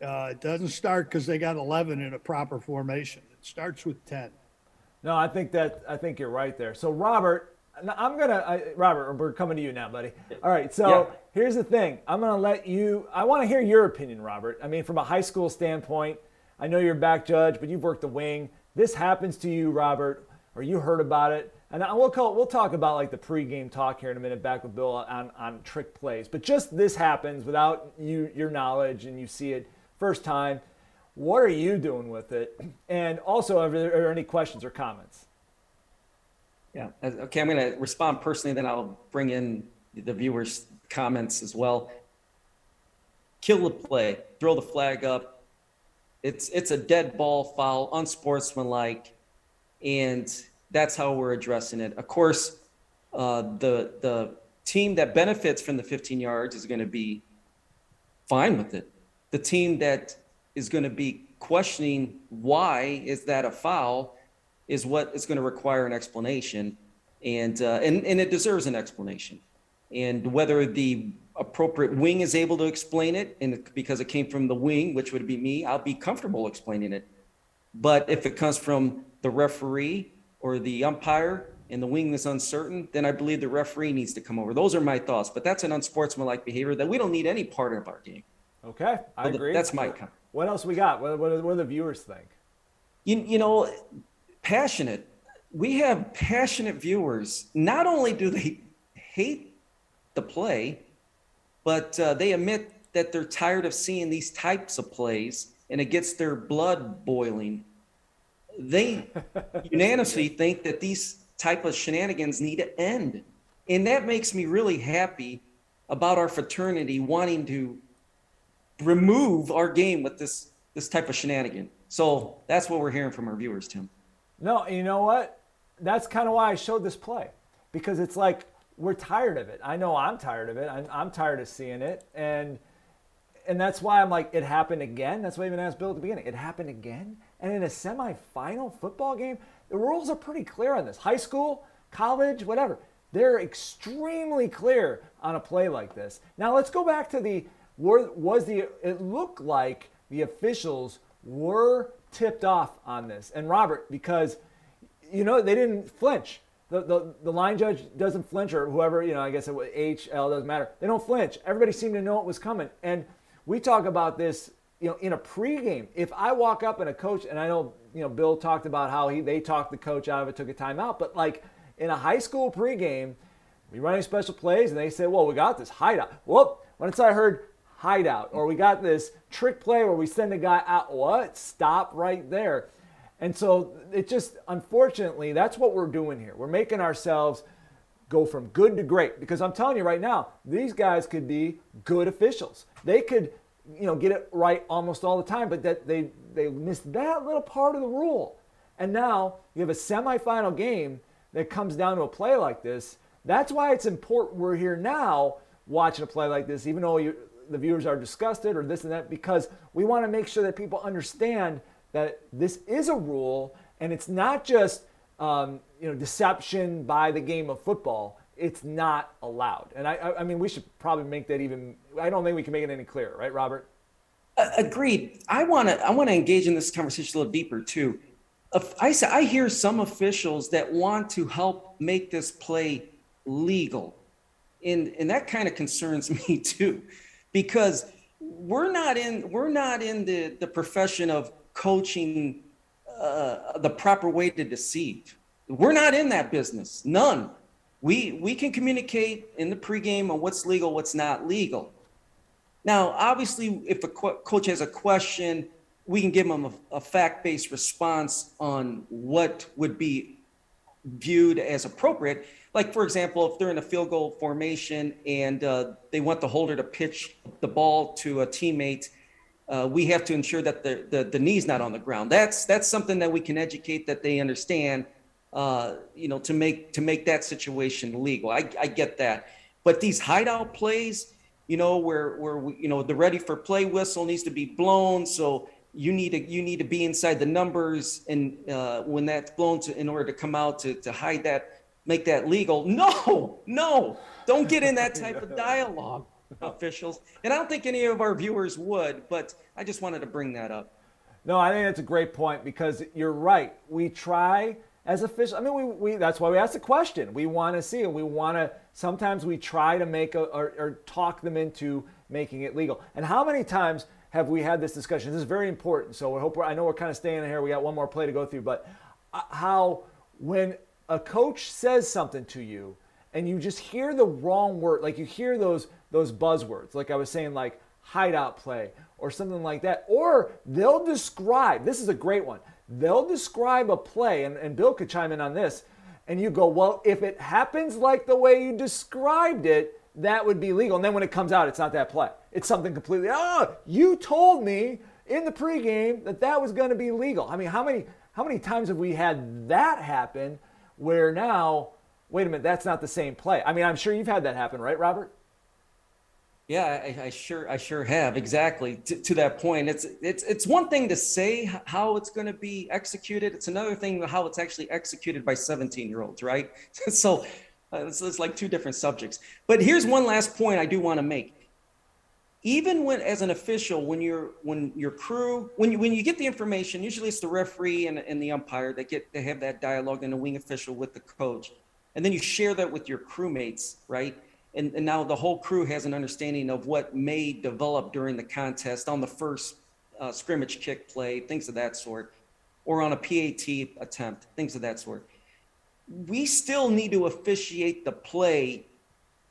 Uh, it doesn't start because they got 11 in a proper formation. It starts with 10. No, I think that I think you're right there. So Robert, I'm gonna I, Robert, we're coming to you now, buddy. All right, so yeah. here's the thing. I'm gonna let you. I want to hear your opinion, Robert. I mean, from a high school standpoint, I know you're back judge, but you've worked the wing. This happens to you, Robert, or you heard about it. and we'll call, we'll talk about like the pregame talk here in a minute back with Bill on, on trick plays. But just this happens without you your knowledge and you see it first time. What are you doing with it? And also, are there, are there any questions or comments? Yeah. Okay, I'm going to respond personally, then I'll bring in the viewers' comments as well. Kill the play, throw the flag up. It's it's a dead ball foul, unsportsmanlike, and that's how we're addressing it. Of course, uh, the the team that benefits from the 15 yards is going to be fine with it. The team that is going to be questioning why is that a foul is what is going to require an explanation, and uh, and and it deserves an explanation. And whether the appropriate wing is able to explain it, and because it came from the wing, which would be me, I'll be comfortable explaining it. But if it comes from the referee or the umpire and the wing is uncertain, then I believe the referee needs to come over. Those are my thoughts. But that's an unsportsmanlike behavior that we don't need any part of our game. Okay, I so agree. That's my comment. What else we got? What, what, what do the viewers think? You, you know, passionate. We have passionate viewers. Not only do they hate the play, but uh, they admit that they're tired of seeing these types of plays and it gets their blood boiling. They <laughs> unanimously think that these type of shenanigans need to end. And that makes me really happy about our fraternity wanting to remove our game with this this type of shenanigan. So that's what we're hearing from our viewers, Tim. No, you know what? That's kind of why I showed this play because it's like we're tired of it. I know I'm tired of it. I'm, I'm tired of seeing it, and and that's why I'm like, it happened again. That's why I even asked Bill at the beginning. It happened again, and in a semifinal football game, the rules are pretty clear on this. High school, college, whatever. They're extremely clear on a play like this. Now let's go back to the was the it looked like the officials were tipped off on this. And Robert, because you know they didn't flinch. The, the, the line judge doesn't flinch, or whoever, you know, I guess it was H, L, doesn't matter. They don't flinch. Everybody seemed to know it was coming. And we talk about this, you know, in a pregame. If I walk up and a coach, and I know, you know, Bill talked about how he they talked the coach out of it, took a timeout, but like in a high school pregame, we running special plays, and they say, well, we got this hideout. Whoop. Once I heard hideout, or we got this trick play where we send a guy out. What? Stop right there. And so it just, unfortunately, that's what we're doing here. We're making ourselves go from good to great because I'm telling you right now, these guys could be good officials. They could, you know, get it right almost all the time, but that they they missed that little part of the rule. And now you have a semifinal game that comes down to a play like this. That's why it's important we're here now watching a play like this, even though you, the viewers are disgusted or this and that because we want to make sure that people understand that this is a rule and it's not just um, you know deception by the game of football. It's not allowed, and I, I mean we should probably make that even. I don't think we can make it any clearer, right, Robert? Uh, agreed. I want to I want to engage in this conversation a little deeper too. I say I hear some officials that want to help make this play legal, and and that kind of concerns <laughs> me too because we're not in we're not in the the profession of coaching uh, the proper way to deceive. We're not in that business. None. We we can communicate in the pregame on what's legal, what's not legal. Now, obviously, if a co- coach has a question, we can give them a, a fact-based response on what would be viewed as appropriate like for example, if they're in a field goal formation and uh, they want the holder to pitch the ball to a teammate, uh, we have to ensure that the, the, the knee's not on the ground. That's that's something that we can educate that they understand. Uh, you know, to make to make that situation legal. I, I get that, but these hideout plays, you know, where where we, you know the ready for play whistle needs to be blown, so you need to you need to be inside the numbers, and uh, when that's blown to in order to come out to to hide that make that legal. No, no, don't get in that type of <laughs> dialogue, <laughs> officials. And I don't think any of our viewers would, but I just wanted to bring that up. No, I think that's a great point because you're right. We try as officials. I mean, we, we that's why we ask the question. We want to see, and we want to. Sometimes we try to make a, or, or talk them into making it legal. And how many times have we had this discussion? This is very important. So I hope we're, I know we're kind of staying here. We got one more play to go through, but uh, how when a coach says something to you and you just hear the wrong word, like you hear those those buzzwords, like I was saying, like hideout play or something like that, or they'll describe. This is a great one. They'll describe a play, and, and Bill could chime in on this, and you go, well, if it happens like the way you described it, that would be legal. And then when it comes out, it's not that play. It's something completely. Oh, you told me in the pregame that that was going to be legal. I mean, how many how many times have we had that happen where now, wait a minute, that's not the same play? I mean, I'm sure you've had that happen, right, Robert? Yeah, I, I sure I sure have exactly to, to, that point. It's it's it's one thing to say how it's going to be executed. It's another thing how it's actually executed by 17 year olds, right? <laughs> so uh, it's, it's like two different subjects. But here's one last point I do want to make even when as an official when you're when your crew when you when you get the information usually it's the referee and, and the umpire that get they have that dialogue and the wing official with the coach and then you share that with your crewmates right and, and now the whole crew has an understanding of what may develop during the contest on the first uh, scrimmage kick play things of that sort or on a pat attempt things of that sort. We still need to officiate the play.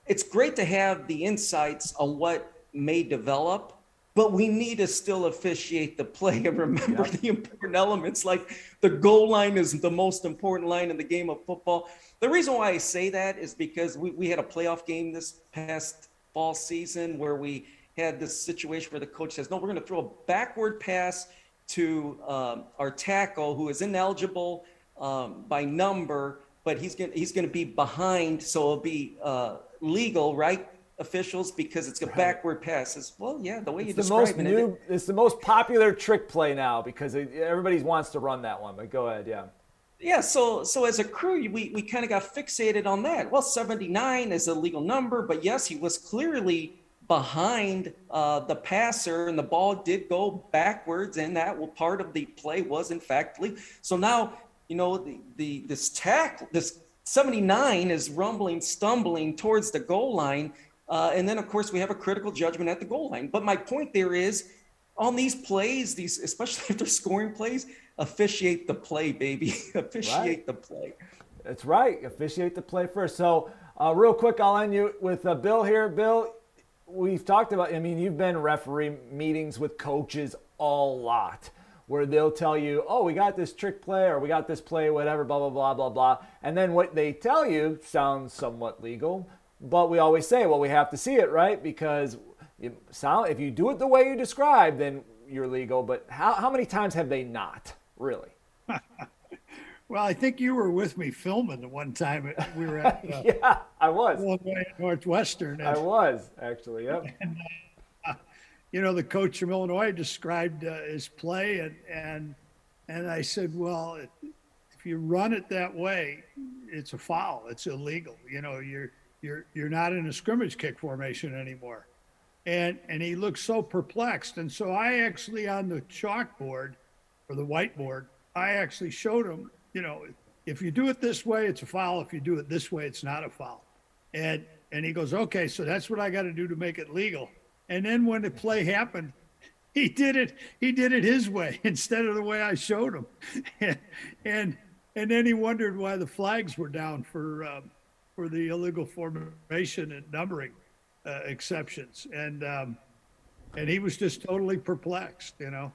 It's great to have the insights on what may develop, but we need to still officiate the play and remember yeah. the important elements. Like the goal line is the most important line in the game of football. The reason why I say that is because we, we had a playoff game this past fall season where we had this situation where the coach says, No, we're going to throw a backward pass to um, our tackle who is ineligible um, by number, but he's going he's going to be behind, so it'll be uh, legal, right? Officials because it's a right. backward pass. It's, well, yeah, the way it's you describe it, new, It's the most popular trick play now because it, everybody wants to run that one. But go ahead, yeah. Yeah, so so as a crew, we, we kind of got fixated on that. Well, 79 is a legal number, but yes, he was clearly behind uh, the passer, and the ball did go backwards, and that part of the play was in fact legal. So now, you know, the, the this tackle, this 79 is rumbling, stumbling towards the goal line uh, and then, of course, we have a critical judgment at the goal line. But my point there is on these plays, these especially <laughs> if they're scoring plays, officiate the play, baby. <laughs> officiate right. the play. That's right. Officiate the play first. So, uh, real quick, I'll end you with uh, Bill here. Bill, we've talked about, I mean, you've been referee meetings with coaches a lot where they'll tell you, oh, we got this trick play or we got this play, whatever, blah, blah, blah, blah, blah. And then what they tell you sounds somewhat legal but we always say, well, we have to see it, right? Because sound, if you do it the way you describe, then you're legal. But how, how many times have they not, really? <laughs> well, I think you were with me filming the one time we were at. <laughs> Uh, yeah, I was. Illinois Northwestern. And, I was, actually, yep. <laughs> And, uh, you know, the coach from Illinois described uh, his play, and, and, and I said, well, if you run it that way, it's a foul. It's illegal. You know, you're you're you're not in a scrimmage kick formation anymore. And and he looked so perplexed. And so I actually on the chalkboard or the whiteboard, I actually showed him, you know, if you do it this way, it's a foul. If you do it this way, it's not a foul. And and he goes, okay, so that's what I got to do to make it legal. And then when the play happened, he did it. He did it his way <laughs> instead of the way I showed him. <laughs> and and, then he wondered why the flags were down for um, for the illegal formation and numbering uh, exceptions, and um, and he was just totally perplexed, you know.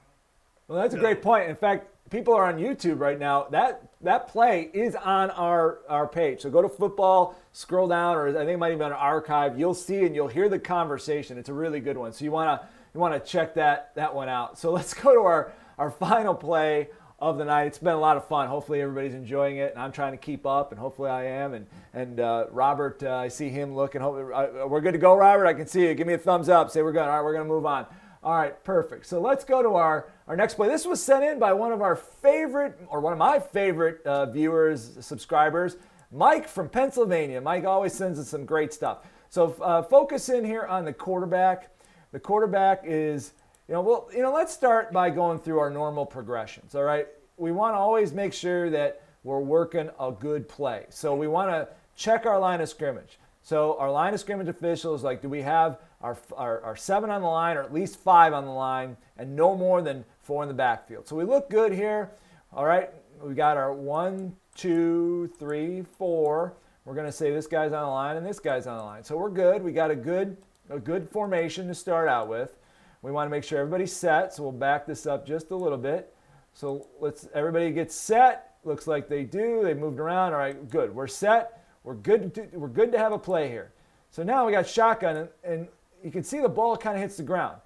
Well, that's a great point. In fact, people are on YouTube right now. That that play is on our our page. So go to football, scroll down, or I think it might even be on archive. You'll see and you'll hear the conversation. It's a really good one. So you wanna you wanna check that that one out. So <laughs> let's go to our our final play of the night. It's been a lot of fun. Hopefully everybody's enjoying it, and I'm trying to keep up, and hopefully I am. And and uh, Robert, uh, I see him looking. Hopefully, uh, we're good to go, Robert. I can see you. Give me a thumbs up. Say we're good. All right, we're gonna move on. All right, perfect. So let's go to our our next play. This was sent in by one of our favorite, or one of my favorite uh, viewers, subscribers, Mike from Pennsylvania. Mike always sends us some great stuff. So uh, focus in here on the quarterback. The quarterback is you know, well, you know, let's start by going through our normal progressions. All right, we want to always make sure that we're working a good play. So we want to check our line of scrimmage. So our line of scrimmage officials, like, do we have our, our, our, seven on the line or at least five on the line and no more than four in the backfield? So we look good here. All right, we got our one, two, three, four. We're going to say this guy's on the line and this guy's on the line. So we're good. We got a good, a good formation to start out with. We want to make sure everybody's set, so we'll back this up just a little bit. So let's everybody get set. Looks like they do. They moved around. All right, good. We're set. We're good. To, we're good to have a play here. So now we got shotgun, and, and you can see the ball kind of hits the ground,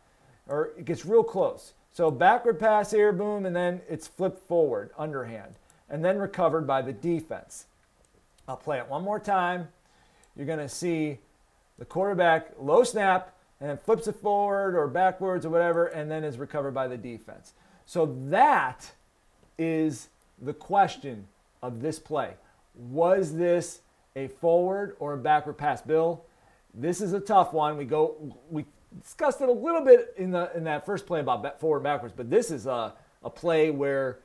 or it gets real close. So backward pass here, boom, and then it's flipped forward, underhand, and then recovered by the defense. I'll play it one more time. You're going to see the quarterback low snap, and then flips it forward or backwards or whatever, and then is recovered by the defense. So that is the question of this play. Was this a forward or a backward pass? Bill, this is a tough one. We go we discussed it a little bit in the in that first play about forward backwards, but this is a, a play where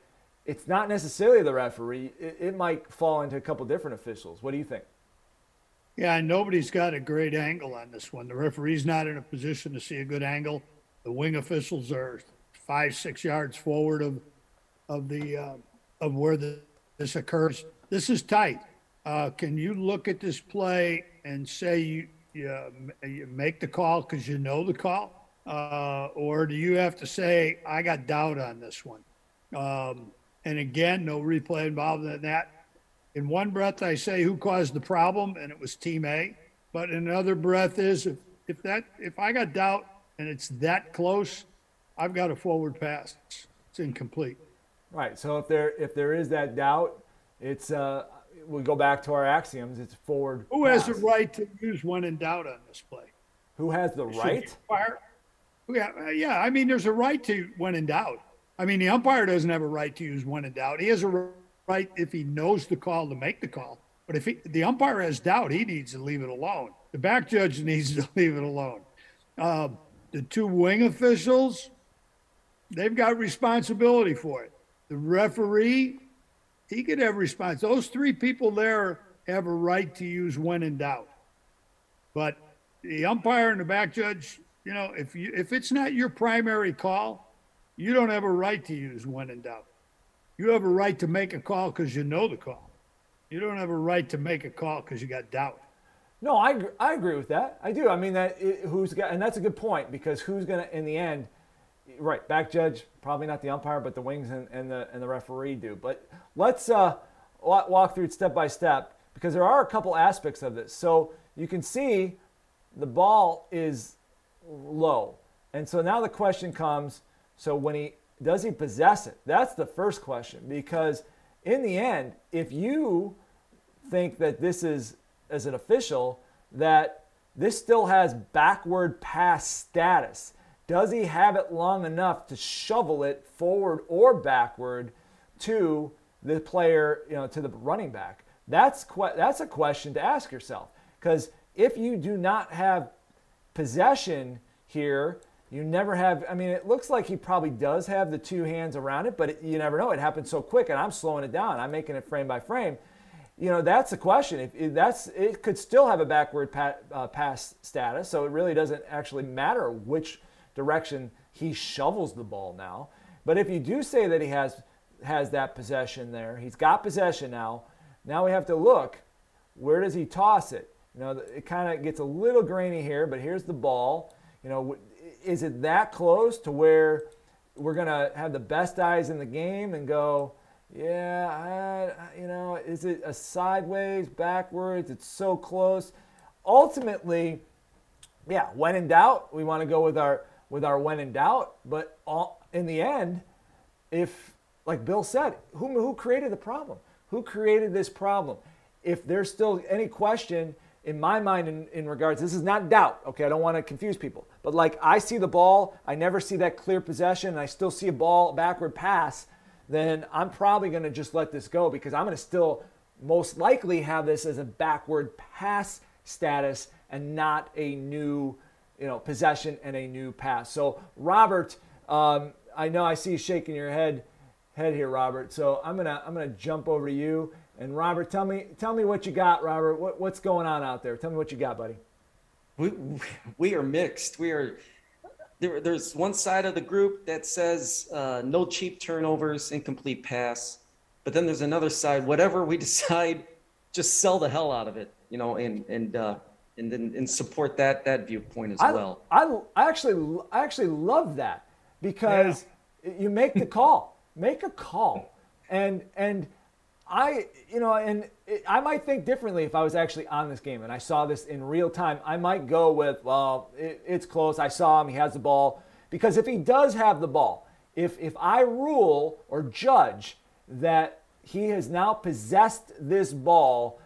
it's not necessarily the referee. It, it might fall into a couple different officials. What do you think? Yeah, nobody's got a great angle on this one. The referee's not in a position to see a good angle. The wing officials are five, six yards forward of of the uh, of where the, this occurs. This is tight. Uh, can you look at this play and say you you, you make the call because you know the call, uh, or do you have to say I got doubt on this one? Um, and again, no replay involved in that in one breath I say who caused the problem, and it was Team A. But in another breath is if, if that if I got doubt and it's that close, I've got a forward pass. It's, incomplete. Right. So if there if there is that doubt, it's uh we go back to our axioms. It's forward. Who pass. has the right to use one in doubt on this play? Who has the right? Fire. Yeah, uh, yeah. I mean, there's a right to when in doubt. I mean, the umpire doesn't have a right to use when in doubt. He has a right if he knows the call to make the call. But if he, the umpire has doubt, he needs to leave it alone. The back judge <laughs> needs to leave it alone. Um, the two wing officials, they've got responsibility for it. The referee, he could have response. Those three people there have a right to use when in doubt. But the umpire and the back judge, you know, if you if it's not your primary call, you don't have a right to use when in doubt. You have a right to make a call because you know the call. You don't have a right to make a call because you got doubt. No, I, I agree with that. I do. I mean that it, who's got, and that's a good point because who's to in the end, right? Back judge probably not the umpire, but the wings and, and the and the referee do. But let's uh, walk through it step by step because there are a couple aspects of this. So you can see the ball is low, and so now the question comes: so when he does he possess it? That's the first question because in the end, if you think that this is as an official that this still has backward pass status, does he have it long enough to shovel it forward or backward to the player, you know, to the running back? That's que- that's a question to ask yourself because if you do not have possession here, you never have, I mean, it looks like he probably does have the two hands around it, but it, you never know. It happens so quick, and I'm slowing it down. I'm making it frame by frame. You know, that's the question. If, if that's, it could still have a backward pat, uh, pass status, so it really doesn't actually matter which direction he shovels the ball now. But if you do say that he has has that possession there, he's got possession now. Now we have to look. Where does he toss it? You know, it kind of gets a little grainy here, but here's the ball. You know, is it that close to where we're to have the best eyes in the game and go, yeah, I, you know, is it a sideways, backwards? It's so close. Ultimately, yeah, when in doubt, we want to go with our with our when in doubt. But all, in the end, if like Bill said, who who created the problem? Who created this problem? If there's still any question, in my mind in, in regards this is not doubt okay i don't want to confuse people but like i see the ball i never see that clear possession and i still see a ball backward pass then i'm probably going to just let this go because i'm going to still most likely have this as a backward pass status and not a new you know possession and a new pass so robert um, i know i see you shaking your head head here robert so i'm to i'm to jump over to you and Robert, tell me, tell me what you got, Robert. What, what's going on out there? Tell me what you got, buddy. We <laughs> we are mixed. We are there. There's one side of the group that says uh, no cheap turnovers, incomplete pass. But then there's another side. Whatever we <laughs> decide, just sell the hell out of it, you know, and and uh, and then and support that that viewpoint as I, well. I, I actually I actually love that because yeah. you make the call, make a call, and and I you know and it, I might think differently if I was actually on this game and I saw this in real time. I might go with well it, it's close. I saw him. He has the ball because if he does have the ball, if if I rule or judge that he has now possessed this ball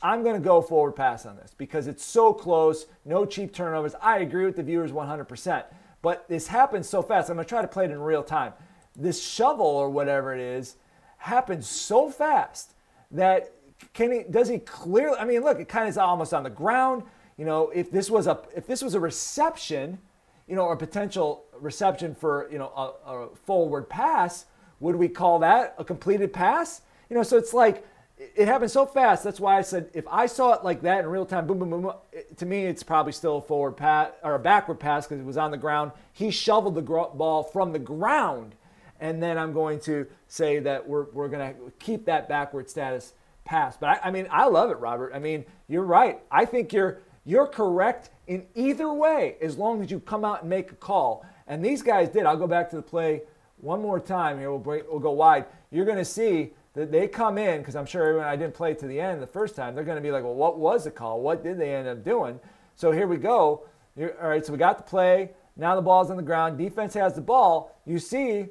I'm going to go forward pass on this because it's so close, no cheap turnovers. I agree with the viewers 100%. But this happens so fast. I'm going to try to play it in real time. This shovel or whatever it is happens so fast that can he does he clearly I mean look, it kind of is almost on the ground. You know, if this was a if this was a reception, you know, or a potential reception for, you know, a, a forward pass, would we call that a completed pass? You know, so it's like it happened so fast. That's why I said if I saw it like that in real time, boom, boom, boom. to me, it's probably still a forward pass or a backward pass because it was on the ground. He shoveled the ball from the ground, and then I'm going to say that we're we're going to keep that backward status pass. But I, I mean, I love it, Robert. I mean, you're right. I think you're you're correct in either way as long as you come out and make a call. And these guys did. I'll go back to the play one more time here. We'll break, we'll go wide. You're going to see that they come in because I'm sure when I didn't play to the end the first time, they're going to be like, well, what was the call? What did they end up doing? So here we go. You're, all right, so we got the play. Now the ball's on the ground. Defense has the ball. You see,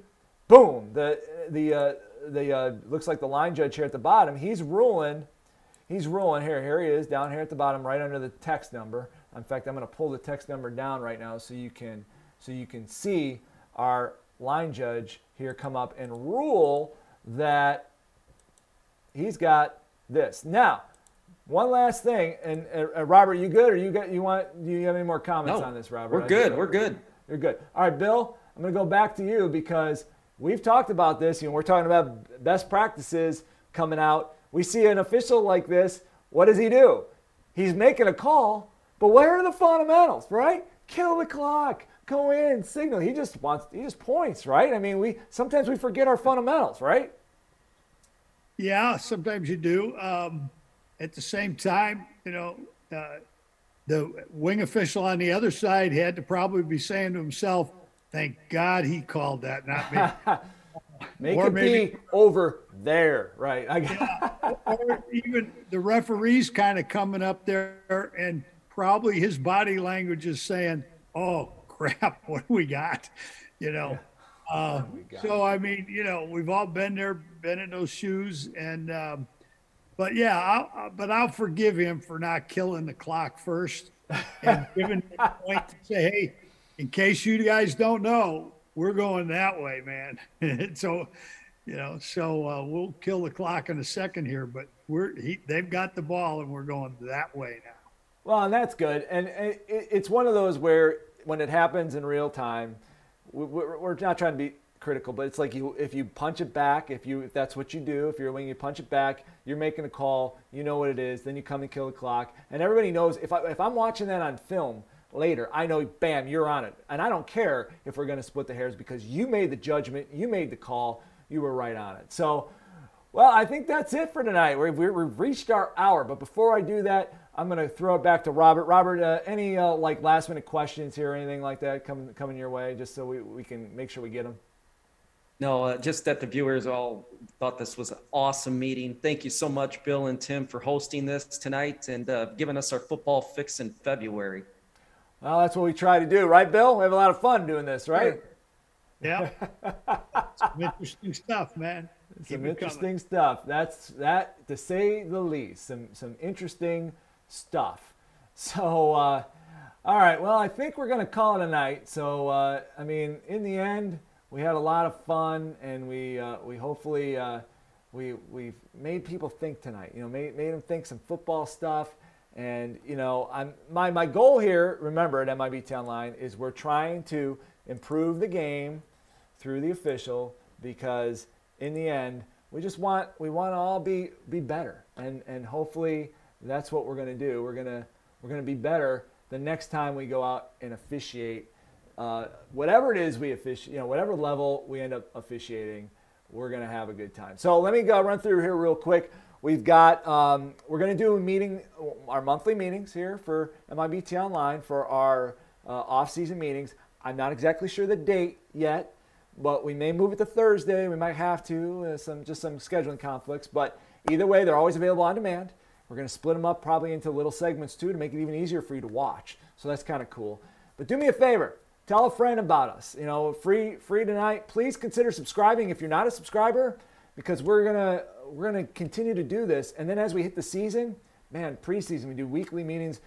boom, the the uh, the uh, looks like the line judge here at the bottom. He's ruling. He's ruling here. Here he is down here at the bottom, right under the text number. In fact, I'm going to pull the text number down right now so you can so you can see our line judge here come up and rule that he's got this. Now, one last thing, and uh, Robert, you good, or you got you want? Do you have any more comments no, on this, Robert? We're good. We're good. You're good. All right, Bill. I'm going to go back to you because we've talked about this. You know, we're talking about best practices coming out. We see an official like this. What does he do? He's making a call, but where are the fundamentals, right? Kill the clock. Go in, signal. He just wants. He just points, right? I mean, we sometimes we forget our fundamentals, right? Yeah, sometimes you do. Um, at the same time, you know, uh, the wing official on the other side had to probably be saying to himself, "Thank God he called that, not me." <laughs> Make or it maybe, be over there, right? yeah, or even the referee's kind of coming up there, and probably his body language is saying, "Oh crap, <laughs> what do we got?" You know. Yeah. Uh, so I mean, you know, we've all been there, been in those shoes, and um, but yeah, I'll, but I'll forgive him for not killing the clock first and giving a point to say, hey, in case you guys don't know, we're going that way, man. <laughs> so, you know, so uh, we'll kill the clock in a second here, but we're he, they've got the ball and we're going that way now. Well, and that's good, and it's one of those where when it happens in real time we're not trying to be critical, but it's like you if you punch it back, if you if that's what you do, if you're when you punch it back, you're making a call, you know what it is, then you come and kill the clock, and everybody knows if I if I'm watching that on film later, I know bam, you're on it, and I don't care if we're going to split the hairs because you made the judgment, you made the call, you were right on it. So, well, I think that's it for tonight. We've, we've reached our hour, but before I do that. I'm going to throw it back to Robert. Robert, uh, any uh, like last minute questions here anything like that coming coming your way, just so we, we can make sure we get them? No, uh, just that the viewers all thought this was an awesome meeting. Thank you so much, Bill and Tim, for hosting this tonight and uh, giving us our football fix in February. Well, that's what we try to do, right, Bill? We have a lot of fun doing this, right? Yeah. Some interesting stuff, man. Keep some interesting coming. stuff. That's that to say the least. Some some interesting stuff. <laughs> So, uh, all right, well, I think we're going to call it a night. So, uh, I mean, in the end, we had a lot of fun, and we uh, we hopefully uh, we we've made people think tonight. You know, made made them think some football stuff. And you know, I'm my my goal here. Remember at MIB MIBT Online is we're trying to improve the game through the official because in the end we just want we want to all be be better and and hopefully that's what we're going to do. We're to we're to be better the next time we go out and officiate. Uh, whatever it is we officiate, you know, whatever level we end up officiating, we're to have a good time. So let me go run through here real quick. We've got um, we're going to do a meeting, our monthly meetings here for MIBT Online for our uh, off-season meetings. I'm not exactly sure the date yet, but we may move it to Thursday. We might have to, uh, some just some scheduling conflicts. But either way, they're always available on demand. We're going to split them up probably into little segments too to make it even easier for you to watch. So that's kind of cool. But do me a favor, tell a friend about us. You know, free free tonight. Please consider subscribing if you're not a subscriber, because we're gonna we're gonna continue to do this. And then as we hit the season, man, preseason we do weekly meetings.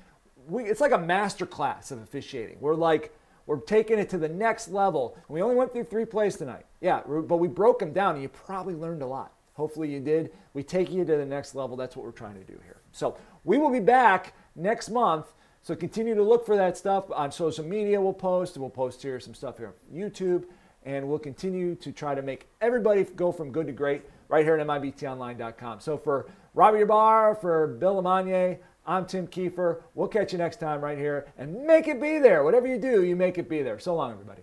We, it's like a master class of officiating. We're like we're taking it to the next level. We only went through three plays tonight. Yeah, but we broke them down, and you probably learned a lot. Hopefully you did. We take you to the next level. That's what we're trying to do here. So we will be back next month. So continue to look for that stuff on social media. We'll post. We'll post here some stuff here on YouTube. And we'll continue to try to make everybody go from good to great right here at MIBTOnline.com. So for Robbie Ybarra, for Bill LeMonnier, I'm Tim Kiefer. We'll catch you next time right here and make it be there. Whatever you do, you make it be there. So long, everybody.